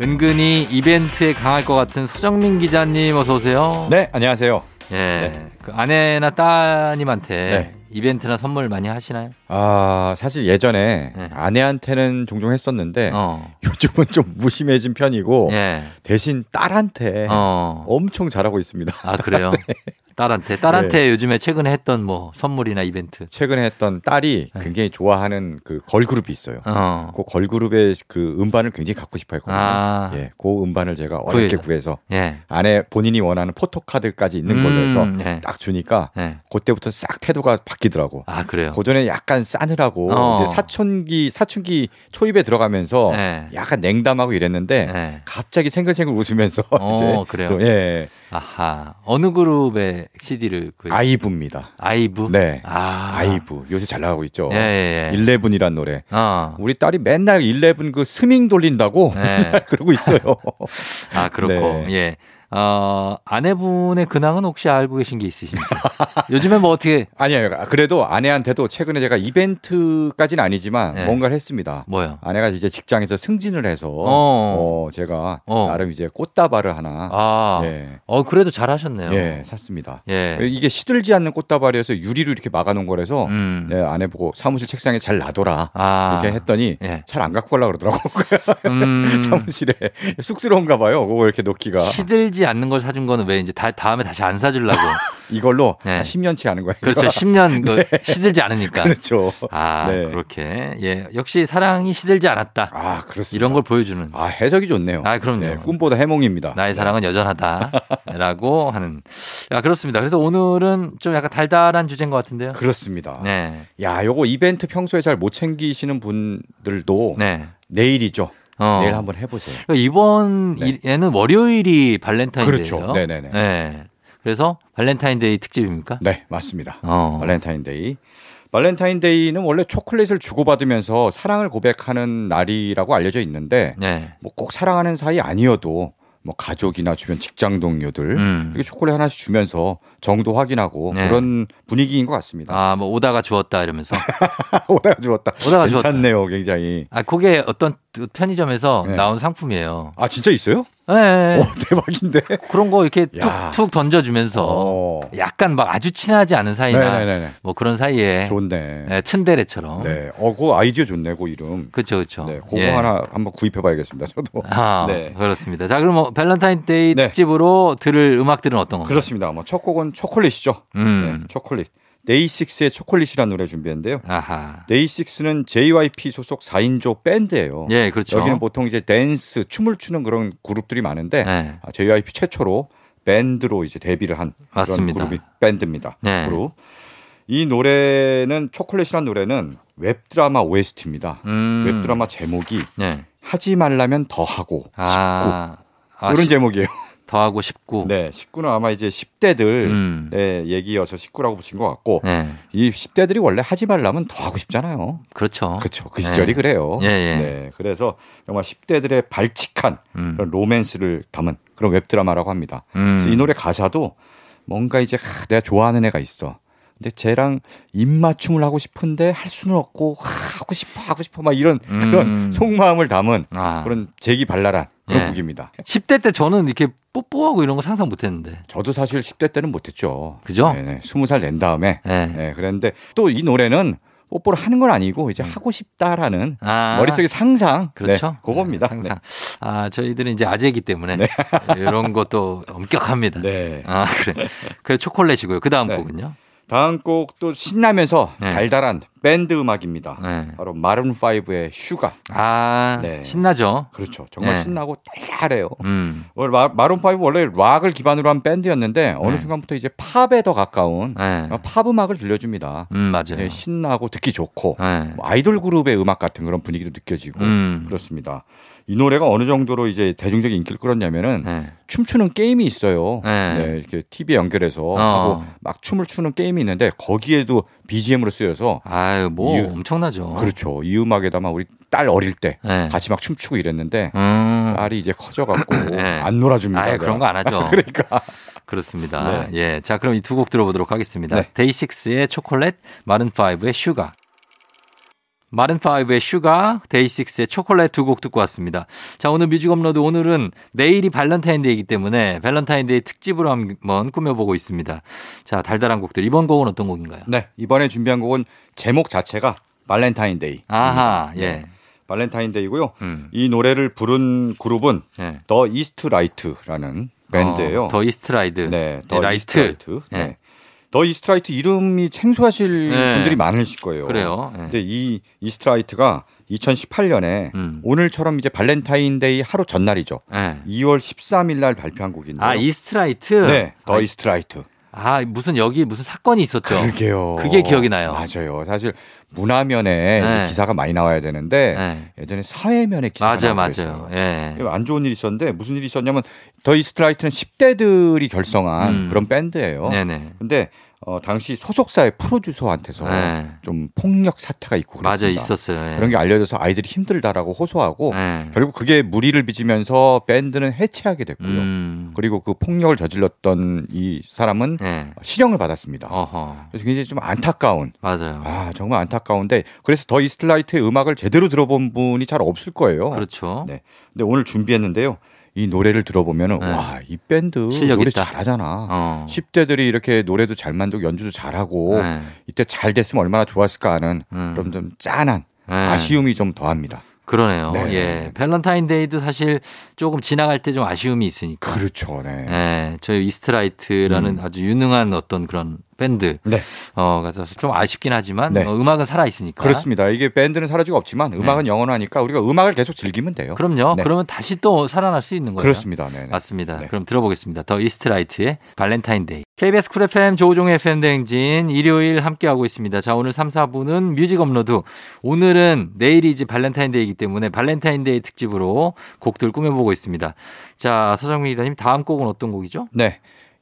은근히 이벤트에 강할 것 같은 서정민 기자님 어서 오세요. 네, 안녕하세요. 예. 네. 그 아내나 따님한테 네. 이벤트나 선물 많이 하시나요? 아, 사실 예전에 네. 아내한테는 종종 했었는데 어. 요즘은 좀 무심해진 편이고 네. 대신 딸한테 어. 엄청 잘하고 있습니다. 아, 그래요? 네. 딸한테 딸한테 네. 요즘에 최근에 했던 뭐 선물이나 이벤트 최근에 했던 딸이 네. 굉장히 좋아하는 그 걸그룹이 있어요. 어. 그 걸그룹의 그 음반을 굉장히 갖고 싶어 했거든요. 아. 예, 그 음반을 제가 어렵게 구해서 예. 안에 본인이 원하는 포토카드까지 있는 걸로 해서 음, 예. 딱 주니까 예. 그때부터 싹 태도가 바뀌더라고. 아 그래요? 그 전에 약간 싸늘하고 어. 이제 사춘기 사춘기 초입에 들어가면서 예. 약간 냉담하고 이랬는데 예. 갑자기 생글생글 웃으면서 어, 이제 그래요. 또, 예. 아하. 어느 그룹의 CD를 그 아이브입니다. 아이브? 네. 아. 아이브. 요새 잘 나가고 있죠. 예, 예. 예. ELEVEN이란 노래. 어. 우리 딸이 맨날 일레븐 그 스밍 돌린다고 네. 그러고 있어요. 아, 그렇고. 네. 예. 어, 아내분의 근황은 혹시 알고 계신 게 있으신지? 요즘에 뭐 어떻게? 아니요. 그래도 아내한테도 최근에 제가 이벤트까지는 아니지만 네. 뭔가를 했습니다. 뭐요? 아내가 이제 직장에서 승진을 해서 어, 어 제가 어. 나름 이제 꽃다발을 하나. 아. 예. 어, 그래도 잘 하셨네요. 예, 샀습니다. 예. 이게 시들지 않는 꽃다발이어서 유리로 이렇게 막아놓은 거라서 음. 네, 아내 보고 사무실 책상에 잘 놔둬라. 아. 이렇게 했더니 예. 잘안 갖고 가려고 그러더라고. 음. 사무실에 쑥스러운가 봐요. 그거 이렇게 놓기가. 시들지 사지 않는 걸 사준 거는 왜 이제 다, 다음에 다시 안 사주려고. 이걸로 네. 10년치 하는 거예요. 그렇죠. 10년 네. 시들지 않으니까. 그렇죠. 아, 네. 그렇게. 예. 역시 사랑이 시들지 않았다. 아, 그렇습니다. 이런 걸 보여주는. 아, 해석이 좋네요. 아, 그럼요. 네, 꿈보다 해몽입니다. 나의 사랑은 여전하다. 라고 하는. 야, 그렇습니다. 그래서 오늘은 좀 약간 달달한 주제인 것 같은데요. 그렇습니다. 네. 야, 요거 이벤트 평소에 잘 못 챙기시는 분들도 네. 내일이죠. 어. 내일 한번 해보세요. 그러니까 이번 네. 에는 월요일이 발렌타인데이예요. 그렇죠. 네네네. 네. 그래서 발렌타인데이 특집입니까? 네, 맞습니다. 어. 발렌타인데이. 발렌타인데이는 원래 초콜릿을 주고받으면서 사랑을 고백하는 날이라고 알려져 있는데 네. 뭐 꼭 사랑하는 사이 아니어도 뭐 가족이나 주변 직장 동료들 음. 이렇게 초콜릿 하나씩 주면서 정도 확인하고 네. 그런 분위기인 것 같습니다. 아, 뭐 오다가 주었다 이러면서 오다가 주었다. 오다가 괜찮네요, 주었다. 굉장히. 아, 그게 어떤 편의점에서 네. 나온 상품이에요. 아, 진짜 있어요? 네. 오, 대박인데. 그런 거 이렇게 툭툭 던져주면서 어. 약간 막 아주 친하지 않은 사이나 네네네. 뭐 그런 사이에 좋네. 네, 츤데레처럼. 네. 어, 그 아이디어 좋네, 그 이름. 그렇죠, 그렇죠. 네, 그거 예. 하나 한번 구입해봐야겠습니다, 저도. 아, 네. 그렇습니다. 자, 그럼 뭐 밸런타인데이 네. 특집으로 들을 음악들은 어떤 건가요? 그렇습니다. 뭐 첫 곡은 초콜릿이죠. 음. 네, 초콜릿. 데이식스의 초콜릿이라는 노래 준비했는데요. 아하. 데이식스는 JYP 소속 4인조 밴드예요. 예, 그렇죠. 여기는 보통 이제 댄스, 춤을 추는 그런 그룹들이 많은데 네. JYP 최초로 밴드로 이제 데뷔를 한 맞습니다. 그런 그룹이 밴드입니다. 네. 그룹. 이 노래는 초콜릿이라는 노래는 웹드라마 OST입니다. 음. 웹드라마 제목이 네. 하지 말라면 더 하고 싶고 아. 아, 이런 제목이에요. 더하고 19. 네, 19는 아마 이제 10대들 음. 네, 얘기여서 19라고 붙인 것 같고 네. 이 10대들이 원래 하지 말라면 더 하고 싶잖아요. 그렇죠. 그렇죠. 그 시절이 네. 그래요. 예, 예. 네, 그래서 정말 10대들의 발칙한 음. 그런 로맨스를 담은 그런 웹드라마라고 합니다. 음. 그래서 이 노래 가사도 뭔가 이제 하, 내가 좋아하는 애가 있어. 근데 쟤랑 입맞춤을 하고 싶은데 할 수는 없고 하고 싶어 하고 싶어 막 이런 음. 그런 속마음을 담은 아. 그런 재기 발랄한 그런 네. 곡입니다. 10대 때 저는 이렇게 뽀뽀하고 이런 거 상상 못 했는데. 저도 사실 10대 때는 못 했죠. 그죠? 네, 20살 된 다음에 네. 네, 그랬는데 또 이 노래는 뽀뽀를 하는 건 아니고 이제 음. 하고 싶다라는 아, 머릿속에 상상. 그렇죠. 네, 그겁니다. 상상. 네. 아, 저희들은 이제 아재이기 때문에 네. 이런 것도 엄격합니다. 네. 아, 그래. 그래 초콜릿이고요. 그 다음 네. 곡은요? 다음 곡도 신나면서 네. 달달한 밴드 음악입니다. 네. 바로 마룬 5의 Sugar. 아, 네. 신나죠. 그렇죠. 정말 네. 신나고 달달해요. 음. 마룬 5 원래 락을 기반으로 한 밴드였는데 어느 네. 순간부터 이제 팝에 더 가까운 네. 팝 음악을 들려줍니다. 음, 맞아요. 네, 신나고 듣기 좋고 뭐 아이돌 그룹의 음악 같은 그런 분위기도 느껴지고 음. 그렇습니다. 이 노래가 어느 정도로 이제 대중적인 인기를 끌었냐면은 네. 춤추는 게임이 있어요. 네. 네, 이렇게 TV에 연결해서 어. 하고 막 춤을 추는 게임이 있는데 거기에도 BGM으로 쓰여서 아유 뭐 이, 엄청나죠. 그렇죠. 이 음악에다가 우리 딸 어릴 때 네. 같이 막 춤추고 이랬는데 음. 딸이 이제 커져갖고 네. 안 놀아줍니다. 아유, 그런 거 안 하죠. 그러니까 그렇습니다. 네. 예, 자 그럼 이 두 곡 들어보도록 하겠습니다. 데이식스의 초콜릿, 마룬 파이브의 Sugar. 마룬5의 Sugar, 데이식스의 초콜릿 두 곡 듣고 왔습니다. 자, 오늘 뮤직 업로드 오늘은 내일이 발렌타인데이이기 때문에 발렌타인데이 특집으로 한번 꾸며보고 있습니다. 자, 달달한 곡들. 이번 곡은 어떤 곡인가요? 네, 이번에 준비한 곡은 제목 자체가 발렌타인데이. 아하, 예. 네. 발렌타인데이고요. 음. 이 노래를 부른 그룹은 예. 더 이스트 라이트라는 밴드예요. 어, 더 이스트 라이드. 네, 더 네, 라이트. 이스트 라이트. 네. 네. 더 이스트라이트 이름이 생소하실 네. 분들이 많으실 거예요. 그래요. 네. 근데 이 이스트라이트가 2018년에 음. 오늘처럼 이제 발렌타인데이 하루 전날이죠. 네. 2월 13일 날 발표한 곡인데. 아, 이스트라이트? 네. 더 아, 이스트라이트. 아, 무슨 여기 무슨 사건이 있었죠. 그게요. 그게 기억이 나요. 맞아요. 사실 문화면에 네. 기사가 많이 나와야 되는데 네. 예전에 사회면에 기사가 맞아요, 맞아요. 예. 안 좋은 일이 있었는데 무슨 일이 있었냐면 더 이스트라이트는 10대들이 결성한 음. 그런 밴드예요. 네네. 근데 어, 당시 소속사의 프로듀서한테서 네. 좀 폭력 사태가 있고 그랬습니다. 맞아 있었어요. 네. 그런 게 알려져서 아이들이 힘들다라고 호소하고 네. 결국 그게 무리를 빚으면서 밴드는 해체하게 됐고요. 음. 그리고 그 폭력을 저질렀던 이 사람은 네. 실형을 받았습니다. 어허. 그래서 굉장히 좀 안타까운. 맞아요. 아 정말 안타까운데 그래서 더 이스트라이트의 음악을 제대로 들어본 분이 잘 없을 거예요. 그렇죠. 네. 근데 오늘 준비했는데요. 이 노래를 들어보면은 네. 와 이 밴드 노래 있다. 잘하잖아. 어. 10대들이 이렇게 노래도 잘 만들고 연주도 잘하고 네. 이때 잘 됐으면 얼마나 좋았을까 하는 음. 그런 좀 짠한 네. 아쉬움이 좀 더합니다. 그러네요. 네. 예. 밸런타인데이도 사실 조금 지나갈 때 좀 아쉬움이 있으니까. 그렇죠. 네. 예. 저희 이스트라이트라는 음. 아주 유능한 어떤 그런 밴드. 네. 어, 그래서 좀 아쉽긴 하지만 네. 어, 음악은 살아 있으니까. 그렇습니다. 이게 밴드는 사라지고 없지만 음악은 네. 영원하니까 우리가 음악을 계속 즐기면 돼요. 그럼요. 네. 그러면 다시 또 살아날 수 있는 거예요. 그렇습니다. 네. 네. 맞습니다. 네. 그럼 들어보겠습니다. 더 이스트라이트의 발렌타인데이. KBS 쿨 FM 조우종의 FM 대행진 일요일 함께하고 있습니다. 자, 오늘 3, 4부는 뮤직 업로드. 오늘은 내일이 이제 발렌타인데이이기 때문에 발렌타인데이 특집으로 곡들 꾸며보고 있습니다. 자, 서정민 기자님 다음 곡은 어떤 곡이죠? 네.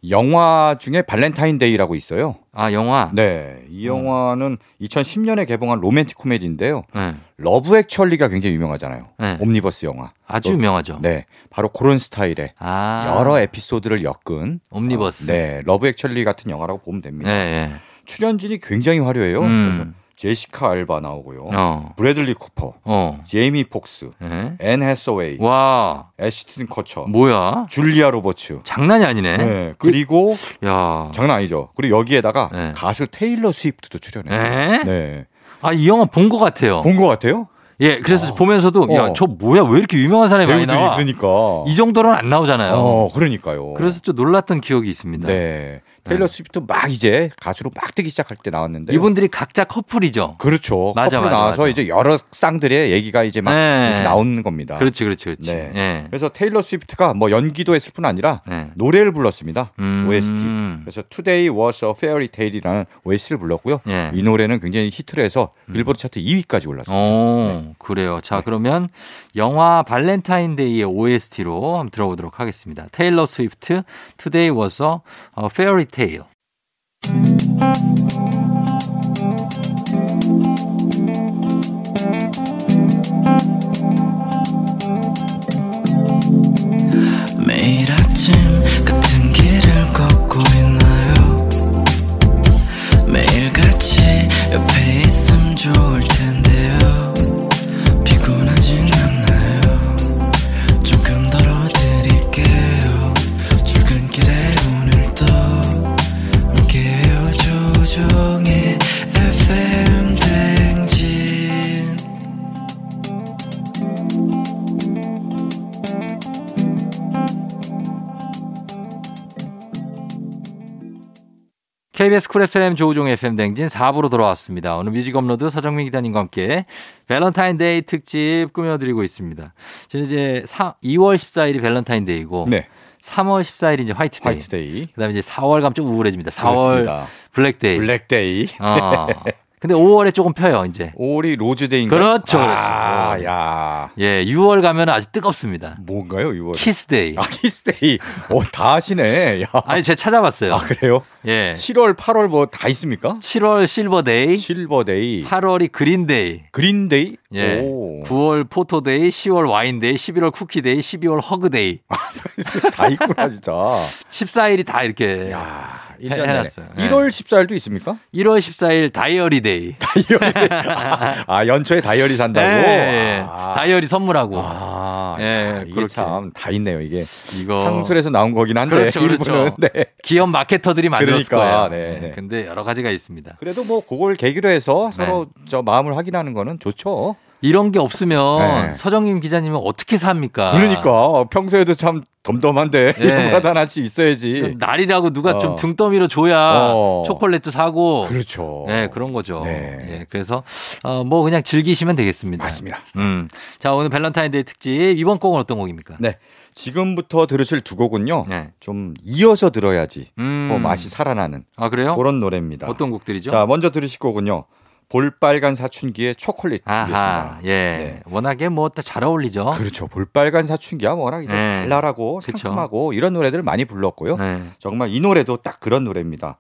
영화 중에 발렌타인데이라고 있어요. 아, 영화? 네. 이 영화는 음. 2010년에 개봉한 로맨틱 코미디인데요. 네. 러브 액츄얼리가 굉장히 유명하잖아요. 네. 옴니버스 영화. 아주 유명하죠. 네. 바로 그런 스타일의 아. 여러 에피소드를 엮은 옴니버스. 어, 네. 러브 액츄얼리 같은 영화라고 보면 됩니다. 네, 네. 출연진이 굉장히 화려해요. 음. 그래서 제시카 알바 나오고요. 어. 브래들리 쿠퍼, 어. 제이미 폭스, 네. 앤 해서웨이, 와, 애시튼 커처, 뭐야? 줄리아 로버츠. 장난이 아니네. 네. 그리고 야 장난 아니죠. 그리고 여기에다가 네. 가수 테일러 스위프트도 출연해요. 네. 아 이 영화 본 것 같아요. 본 것 같아요? 예, 그래서 어. 보면서도 어. 야, 저 뭐야? 왜 이렇게 유명한 사람이 많이 나와? 그러니까. 이 정도로는 안 나오잖아요. 어, 그러니까요. 그래서 좀 놀랐던 기억이 있습니다. 네. 테일러 네. 스위프트 막 이제 가수로 막 뜨기 시작할 때 나왔는데 이분들이 각자 커플이죠. 그렇죠. 맞아, 커플 맞아, 나와서 맞아. 이제 여러 쌍들의 얘기가 이제 막 네. 나오는 겁니다. 그렇지, 그렇지, 그렇지. 네. 네. 그래서 테일러 스위프트가 뭐 연기도 했을 뿐 아니라 네. 노래를 불렀습니다. 음. OST. 그래서 Today Was a Fairy Tale이라는 OST를 불렀고요. 네. 이 노래는 굉장히 히트를 해서 음. 빌보드 차트 2위까지 올랐습니다. 오, 그래요. 자, 그러면 영화 발렌타인데이의 OST로 한번 들어보도록 하겠습니다. 테일러 스위프트 Today Was a Fairy Tale. KBS 쿨 FM 조우종 FM 대행진 4부로 돌아왔습니다. 오늘 뮤직 업로드 서정민 기자님과 함께 밸런타인데이 특집 꾸며드리고 있습니다. 지금 이제 4, 2월 14일이 밸런타인데이고 네. 3월 14일이 이제 화이트데이. 화이트데이. 그다음에 이제 4월 가면 좀 우울해집니다. 4월 그렇습니다. 블랙데이. 블랙데이. 어. 근데 5월에 조금 펴요, 이제. 5월이 로즈데이인가? 그렇죠, 그렇죠. 아, 야. 예, 6월 가면 아주 뜨겁습니다. 뭔가요, 6월? 키스데이. 아, 키스데이. 오, 다 하시네. 야. 아니, 제가 찾아봤어요. 아, 그래요? 예. 7월, 8월 뭐 다 있습니까? 7월 실버데이. 실버데이. 8월이 그린데이. 그린데이? 예. 오. 9월 포토데이, 10월 와인데이, 11월 쿠키데이, 12월 허그데이. 다 있구나, 진짜. 14일이 다 이렇게. 야. 해놨어요. 1월 14일도 있습니까? 1월 14일 다이어리 데이. 다이어리. 아, 아, 연초에 다이어리 산다고? 네, 아. 다이어리 선물하고. 아, 네, 이게 참 다 있네요, 이게. 이거 상술에서 나온 거긴 한데. 그렇죠, 그렇죠. 네. 기업 마케터들이 만들었을 그러니까, 거예요. 네. 네. 근데 여러 가지가 있습니다. 그래도 뭐 그걸 계기로 해서 서로 네. 저 마음을 확인하는 거는 좋죠. 이런 게 없으면 네. 서정임 기자님은 어떻게 삽니까? 그러니까 평소에도 참 덤덤한데 네. 이런 거 하나씩 있어야지. 날이라고 누가 어. 좀 등더미로 줘야 어. 초콜릿도 사고. 그렇죠. 네 그런 거죠. 네. 네 그래서 어, 뭐 그냥 즐기시면 되겠습니다. 맞습니다. 음. 자 오늘 밸런타인데이 특집 이번 곡은 어떤 곡입니까? 네. 지금부터 들으실 두 곡은요. 네. 좀 이어서 들어야지 음. 그 맛이 살아나는. 아 그래요? 그런 노래입니다. 어떤 곡들이죠? 자 먼저 들으실 곡은요. 볼빨간 사춘기의 초콜릿 아하, 예. 네. 워낙에 뭐 잘 어울리죠. 그렇죠. 볼빨간 사춘기야 워낙 이제 네. 발랄하고 상큼하고 이런 노래들 많이 불렀고요. 네. 정말 이 노래도 딱 그런 노래입니다.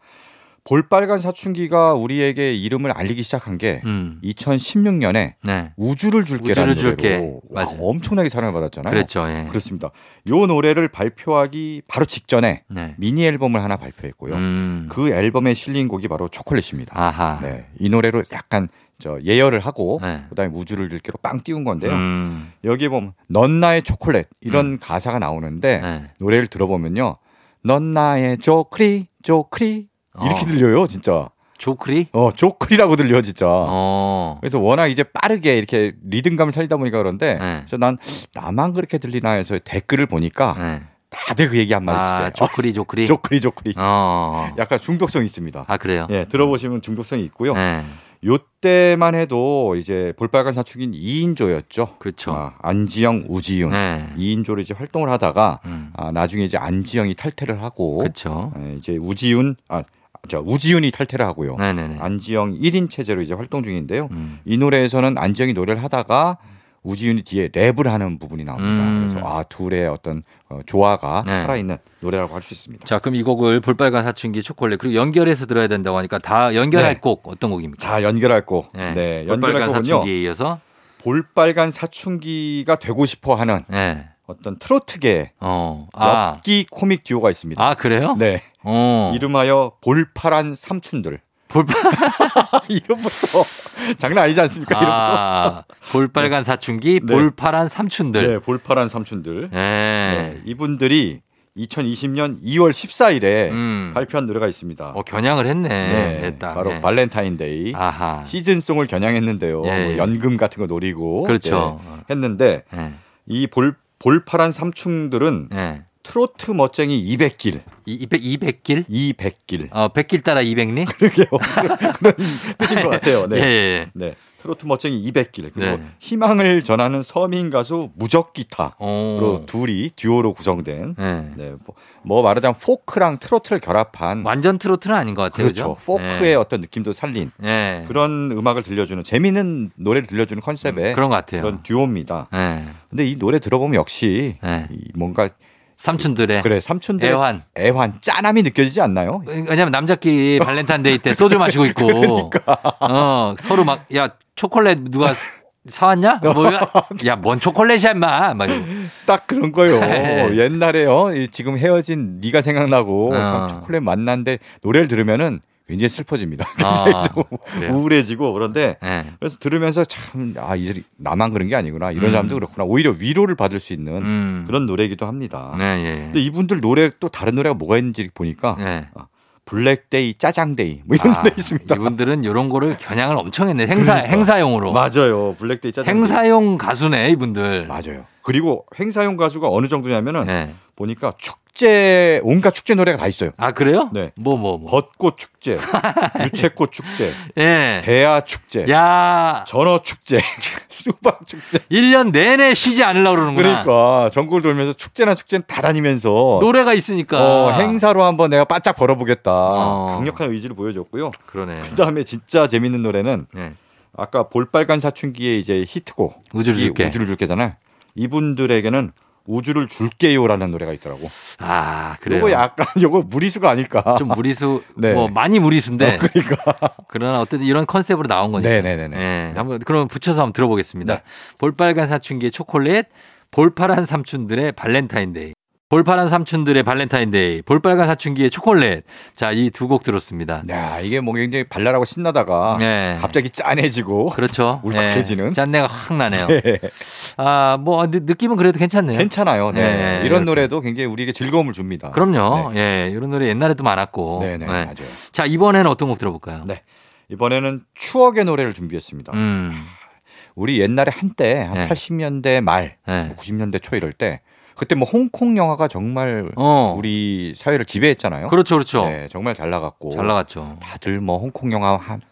볼빨간 사춘기가 우리에게 이름을 알리기 시작한 게 음. 2016년에 네. 우주를 줄게라는 우주를 노래로 와, 엄청나게 사랑을 받았잖아요. 그렇죠. 예. 그렇습니다. 요 노래를 발표하기 바로 직전에 네. 미니 앨범을 하나 발표했고요. 음. 그 앨범에 실린 곡이 바로 초콜릿입니다. 아하. 네. 이 노래로 약간 저 예열을 하고 네. 그다음에 우주를 들기로 빵 띄운 건데요. 음. 여기 보면 넌 나의 초콜릿 이런 음. 가사가 나오는데 네. 노래를 들어보면요. 넌 나의 조크리 조크리 이렇게 어. 들려요, 진짜. 조크리? 어, 조크리라고 들려, 진짜. 어. 그래서 워낙 이제 빠르게 이렇게 리듬감을 살리다 보니까 그런데, 네. 그래서 난 나만 그렇게 들리나 해서 댓글을 보니까, 네. 다들 그 얘기 한마디씩 아, 해요. 조크리, 조크리. 조크리, 조크리. 어. 약간 중독성이 있습니다. 아, 그래요? 예, 들어보시면 중독성이 있고요. 네. 요때만 해도 이제 볼빨간 사춘기는 2인조였죠. 그렇죠. 아, 안지영, 우지윤 네. 2인조로 이제 활동을 하다가 음. 아, 나중에 이제 안지영이 탈퇴를 하고 그렇죠. 예, 이제 우지윤 아 자, 우지윤이 탈퇴를 하고요. 네네네. 안지영 1인 체제로 이제 활동 중인데요. 음. 이 노래에서는 안지영이 노래를 하다가 우지윤이 뒤에 랩을 하는 부분이 나옵니다. 음. 그래서 아 둘의 어떤 어, 조화가 네. 살아있는 노래라고 할 수 있습니다. 자 그럼 이 곡을 볼빨간 사춘기 초콜릿 그리고 연결해서 들어야 된다고 하니까 다 연결할 네. 곡 어떤 곡입니까? 자 연결할 곡. 네, 네. 연결할 곡은요. 사춘기에 이어서 볼빨간 사춘기가 되고 싶어하는 네. 어떤 트로트계 어. 아. 엽기 코믹 듀오가 있습니다. 아 그래요? 네. 어. 이름하여 볼파란 삼촌들. 볼빨 이름부터 장난 아니지 않습니까? 아, 이름부터 볼빨간 사춘기, 네. 볼파란 삼촌들. 네, 볼파란 삼촌들. 네. 네. 이분들이 2020년 2월 14일에 음. 발표한 노래가 있습니다. 어, 겨냥을 했네. 네, 했다. 바로 네. 발렌타인데이 아하. 시즌송을 겨냥했는데요. 예. 뭐 연금 같은 거 노리고 그렇죠. 네, 했는데 이 볼 볼파란 삼촌들은 트로트 멋쟁이 200길. 200, 200길? 200길. 어, 100길 따라 200리? 그러게요. 그런 뜻인 것 같아요. 네. 예, 예. 네. 트로트 멋쟁이 200길 그리고 네. 희망을 전하는 서민 가수 무적기타로 둘이 듀오로 구성된 네. 네. 뭐, 뭐, 말하자면 포크랑 트로트를 결합한 완전 트로트는 아닌 것 같아요. 그렇죠. 그렇죠? 포크의 네. 어떤 느낌도 살린 네. 그런 음악을 들려주는 재미있는 노래를 들려주는 컨셉의 음, 그런 것 같아요. 그런 듀오입니다. 네. 근데 이 노래 들어보면 역시 뭔가 삼촌들의 그래 삼촌들 애환 애환 짠함이 느껴지지 않나요? 왜냐면 남자끼리 발렌타인데이 때 소주 마시고 있고 그러니까. 어 서로 막 야 초콜릿 누가 사왔냐? 뭐야? 야, 뭔 초콜릿이야, 임마. 딱 그런 거요. 네. 옛날에요. 지금 헤어진 네가 생각나고 어. 초콜릿 만난데 노래를 들으면은 굉장히 슬퍼집니다. 아? 우울해지고 그런데 네. 그래서 들으면서 참 아, 이 나만 그런 게 아니구나. 이런 음. 사람도 그렇구나. 오히려 위로를 받을 수 있는 음. 그런 노래이기도 합니다. 네, 예, 예. 근데 이분들 노래 또 다른 노래가 뭐가 있는지 보니까 네. 블랙데이, 짜장데이 뭐 이런 아, 노래 있습니다. 이분들은 이런 거를 겨냥을 엄청 했네. 행사 그러니까. 행사용으로. 맞아요. 블랙데이, 짜장데이. 행사용 가수네, 이분들. 맞아요. 그리고 행사용 가수가 어느 정도냐면은 네. 보니까 축 제 온갖 축제 노래가 다 있어요. 아 그래요? 네. 뭐 뭐, 뭐. 벚꽃 축제, 유채꽃 축제, 예. 대야 축제, 야 전어 축제, 수박 축제. 1년 내내 쉬지 않으려고 그러는구나. 그러니까 전국을 돌면서 축제나 축제는 다 다니면서 노래가 있으니까 어, 행사로 한번 내가 바짝 걸어보겠다. 어. 강력한 의지를 보여줬고요. 그러네. 그다음에 진짜 재밌는 노래는 네. 아까 볼빨간 사춘기의 이제 히트곡 우주를 줄게 우주를 줄게잖아요. 이분들에게는 우주를 줄게요라는 노래가 있더라고. 아, 그래요. 이거 약간 이거 무리수가 아닐까. 좀 무리수 네. 뭐 많이 무리수인데. 어, 그러니까. 그러나 어쨌든 이런 컨셉으로 나온 거니까. 네, 네, 네. 네. 한번 그럼 붙여서 한번 들어보겠습니다. 네. 볼빨간 사춘기의 초콜릿, 볼파란 삼촌들의 발렌타인데이. 볼파란 삼촌들의 발렌타인데이, 볼빨간 사춘기의 초콜릿. 자, 이 두 곡 들었습니다. 야, 이게 뭐 굉장히 발랄하고 신나다가 네. 갑자기 짠해지고 그렇죠. 울컥해지는 네. 짠내가 확 나네요. 네. 아, 뭐 느낌은 그래도 괜찮네요. 괜찮아요. 네. 네. 이런. 노래도 굉장히 우리에게 즐거움을 줍니다. 그럼요. 네. 예. 이런 노래 옛날에도 많았고. 네, 네. 맞아요. 자, 이번에는 어떤 곡 들어볼까요? 네. 이번에는 추억의 노래를 준비했습니다. 음. 우리 옛날에 한때 한 80년대 말, 90년대 초 이럴 때 그때 뭐 홍콩 영화가 정말 어. 우리 사회를 지배했잖아요. 그렇죠, 그렇죠. 네, 정말 잘 나갔고. 잘 나갔죠. 다들 뭐 홍콩 영화 한,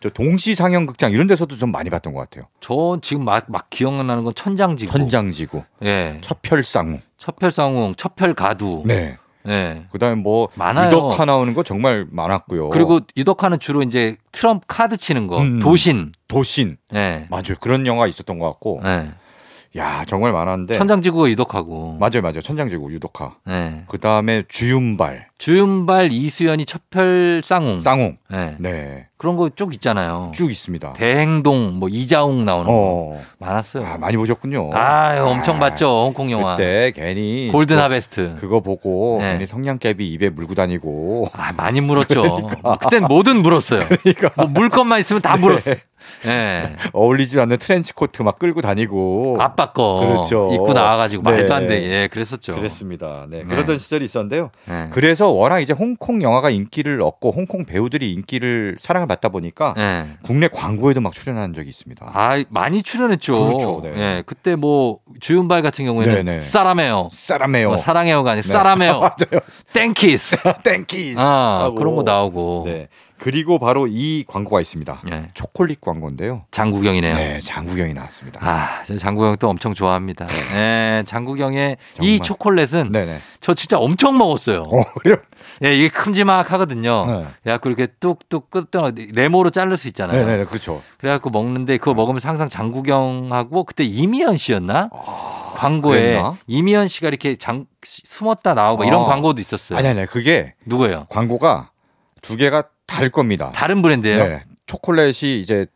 저 동시 상영 극장 이런 데서도 좀 많이 봤던 것 같아요. 저 지금 막, 막 기억나는 건 천장지구. 천장지구. 예. 첩혈상웅. 첩혈상웅, 첩혈가두. 네. 네. 그다음에 뭐 많아요. 유덕화 나오는 거 정말 많았고요. 그리고 유덕화는 주로 이제 트럼프 카드 치는 거, 음, 도신. 도신. 네. 맞아요. 그런 영화 있었던 것 같고. 네. 야 정말 많았는데. 천장지구가 유독하고. 맞아요 맞아요. 천장지구 유독하. 네. 그 다음에 주윤발. 주윤발 이수연이 첩혈 쌍웅. 쌍웅. 네. 네. 그런 거 쭉 있잖아요. 쭉 있습니다. 대행동 뭐 이자웅 나오는 어. 거 많았어요. 아, 많이 보셨군요. 아 엄청 아, 봤죠 홍콩 영화. 그때 괜히 골든 하베스트. 그거 보고 네. 괜히 성냥개비 입에 물고 다니고. 아 많이 물었죠. 그러니까. 그땐 뭐든 물었어요. 그러니까. 뭐 물 것만 있으면 다 물었어. 네. 네. 어울리지 않는 트렌치 코트 막 끌고 다니고 아빠 거 그렇죠. 입고 나와가지고 네. 말도 안 돼. 예, 그랬었죠. 그랬습니다. 네, 네. 그러던 시절이 있었는데요. 네. 그래서 워낙 이제 홍콩 영화가 인기를 얻고 홍콩 배우들이 인기를 사랑을 받다 보니까 네. 국내 광고에도 막 출연한 적이 있습니다. 아, 많이 출연했죠. 그렇죠. 네. 예, 그때 뭐 주윤발 같은 경우에는 사라메요, 사라메요, 뭐 사랑해요가 아니라 맞아요. 밀키스, 밀키스, 아, 그런 거 나오고. 네. 그리고 바로 이 광고가 있습니다. 네. 초콜릿 광고인데요. 장국영이네요. 네, 장국영이 나왔습니다. 아, 저 장국영 또 엄청 좋아합니다. 네, 장국영의 정말. 이 초콜릿은 네네. 저 진짜 엄청 먹었어요. 어, 그래요? 예, 이게 큼지막하거든요. 네. 그래갖고 이렇게 뚝뚝 끄떡 네모로 자를 수 있잖아요. 네 네, 그렇죠. 그래갖고 먹는데 그거 먹으면서 항상 장국영하고 그때 이미연 씨였나? 아, 광고에 그랬나? 이미연 씨가 이렇게 장, 숨었다 나오고 아. 이런 광고도 있었어요. 아니, 아니, 그게 누구예요? 광고가 두 개가 다를 겁니다. 다른 브랜드예요? 네. 초콜릿이 이제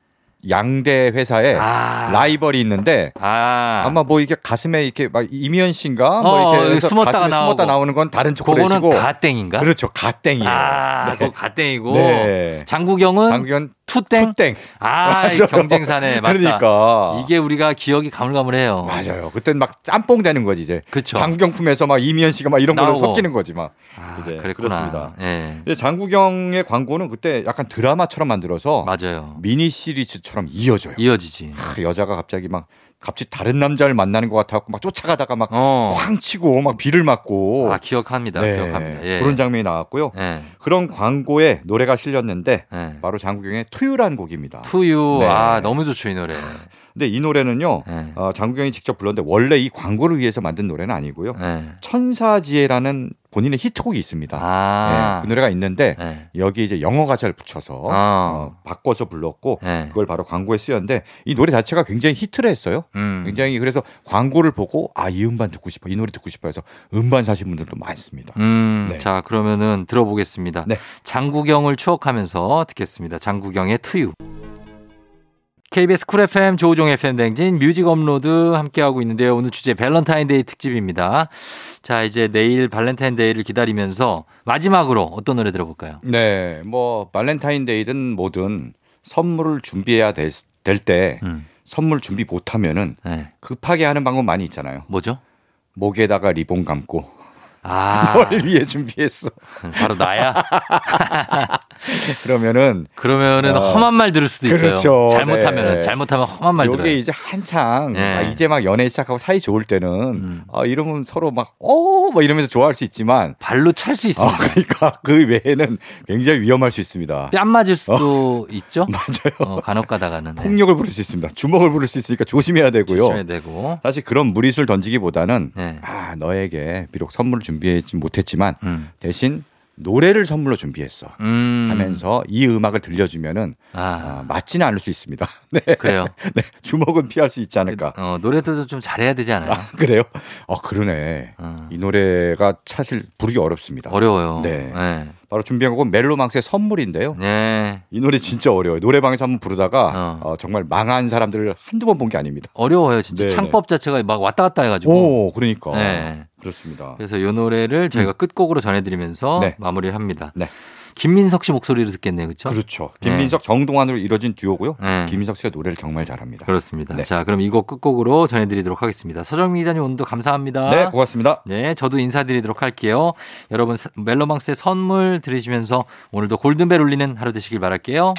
양대 회사에 아. 라이벌이 있는데 아. 마뭐 이게 가슴에 이렇게 막 이미연 씨인가 뭐 어, 이렇게 숨었다가 나오고. 숨었다 나오는 건 다른 초콜릿이고 그거는 가땡인가? 그렇죠. 가땡이에요. 아, 네. 그거 가땡이고 네. 장국영은 장국영 투땡. 투땡. 아, 경쟁사네. 맞다. 그러니까 이게 우리가 기억이 가물가물해요. 맞아요. 그땐 막 짬뽕 되는 거지 이제. 그렇죠. 장국영품에서 막 이미연 씨가 막 이런 걸로 섞이는 거지 막. 아, 이제 그랬구나. 그렇습니다. 네. 근데 장국영의 광고는 그때 약간 드라마처럼 만들어서 맞아요. 미니 시리즈처럼 이어져요. 이어지지. 아, 여자가 갑자기 막 갑자기 다른 남자를 만나는 것 같아갖고 막 쫓아가다가 막쾅 어. 치고 막 비를 맞고. 아 기억합니다. 네. 기억합니다. 예. 그런 장면이 나왔고요. 예. 그런 광고에 노래가 실렸는데 예. 바로 장국영의 To You라는 곡입니다. To You. 네. 아 너무 좋죠 이 노래. 근데 이 노래는요, 네. 어, 장국영이 직접 불렀는데 원래 이 광고를 위해서 만든 노래는 아니고요. 네. 천사지애라는 본인의 히트곡이 있습니다. 아~ 네, 그 노래가 있는데 네. 여기 이제 영어 가사를 붙여서 아~ 어, 바꿔서 불렀고 네. 그걸 바로 광고에 쓰였는데 이 노래 자체가 굉장히 히트를 했어요. 음. 굉장히 그래서 광고를 보고 아 이 음반 듣고 싶어 이 노래 듣고 싶어 해서 음반 사신 분들도 많습니다. 음. 네. 자 그러면은 들어보겠습니다. 네. 장국영을 추억하면서 듣겠습니다. 장국영의 To You. KBS Cool FM 조우종 FM 대행진 Music Upload 함께하고 있는데요. 오늘 주제 밸런타인데이 특집입니다. 자, 이제 내일 발렌타인데이를 기다리면서 마지막으로 어떤 노래 들어볼까요? 네, 뭐 발렌타인데이든 뭐든 선물을 준비해야 될때 음. 선물 준비 못하면은 네. 급하게 하는 방법 많이 있잖아요. 뭐죠? 목에다가 리본 감고 아. 널 위해 준비했어. 바로 나야? 그러면은 그러면은 어, 험한 말 들을 수도 있어요. 그렇죠. 잘못하면은 네. 잘못하면 험한 말 들어요. 이게 이제 한창 네. 아, 이제 막 연애 시작하고 사이 좋을 때는 음. 아, 이러면 서로 막어뭐 이러면서 좋아할 수 있지만 발로 찰 수 있습니다. 어, 그러니까 그 외에는 굉장히 위험할 수 있습니다. 뺨 맞을 수도 어. 있죠. 맞아요. 어, 간혹 가다가는 네. 폭력을 부를 수 있습니다. 주먹을 부를 수 있으니까 조심해야 되고요. 조심해야 되고. 사실 그런 무리수를 던지기보다는 네. 아 너에게 비록 선물을 준비하지 못했지만 음. 대신 노래를 선물로 준비했어 음. 하면서 이 음악을 들려주면은 아. 어, 맞지는 않을 수 있습니다. 네. 그래요. 네. 주먹은 피할 수 있지 않을까. 어, 노래도 좀 잘해야 되지 않아요? 아, 그래요? 어, 그러네. 어. 이 노래가 사실 부르기 어렵습니다. 어려워요. 네. 네. 바로 준비한 곡은 멜로망스의 선물인데요. 네. 이 노래 진짜 어려워요. 노래방에서 한번 부르다가 어. 어, 정말 망한 사람들을 한두 번 본 게 아닙니다. 어려워요. 진짜 네 창법 자체가 막 왔다 갔다 해가지고. 오, 그러니까. 네. 그렇습니다. 그래서 이 노래를 저희가 음. 끝곡으로 전해드리면서 네. 마무리를 합니다. 네. 김민석 씨 목소리로 듣겠네요, 그렇죠? 그렇죠. 김민석 네. 정동환으로 이뤄진 듀오고요. 네. 김민석 씨가 노래를 정말 잘합니다. 그렇습니다. 네. 자, 그럼 이 곡 끝곡으로 전해 드리도록 하겠습니다. 서정 기자님 오늘도 감사합니다. 네, 고맙습니다. 네, 저도 인사드리도록 할게요. 여러분 멜로망스의 선물 들으시면서 오늘도 골든벨 울리는 하루 되시길 바랄게요.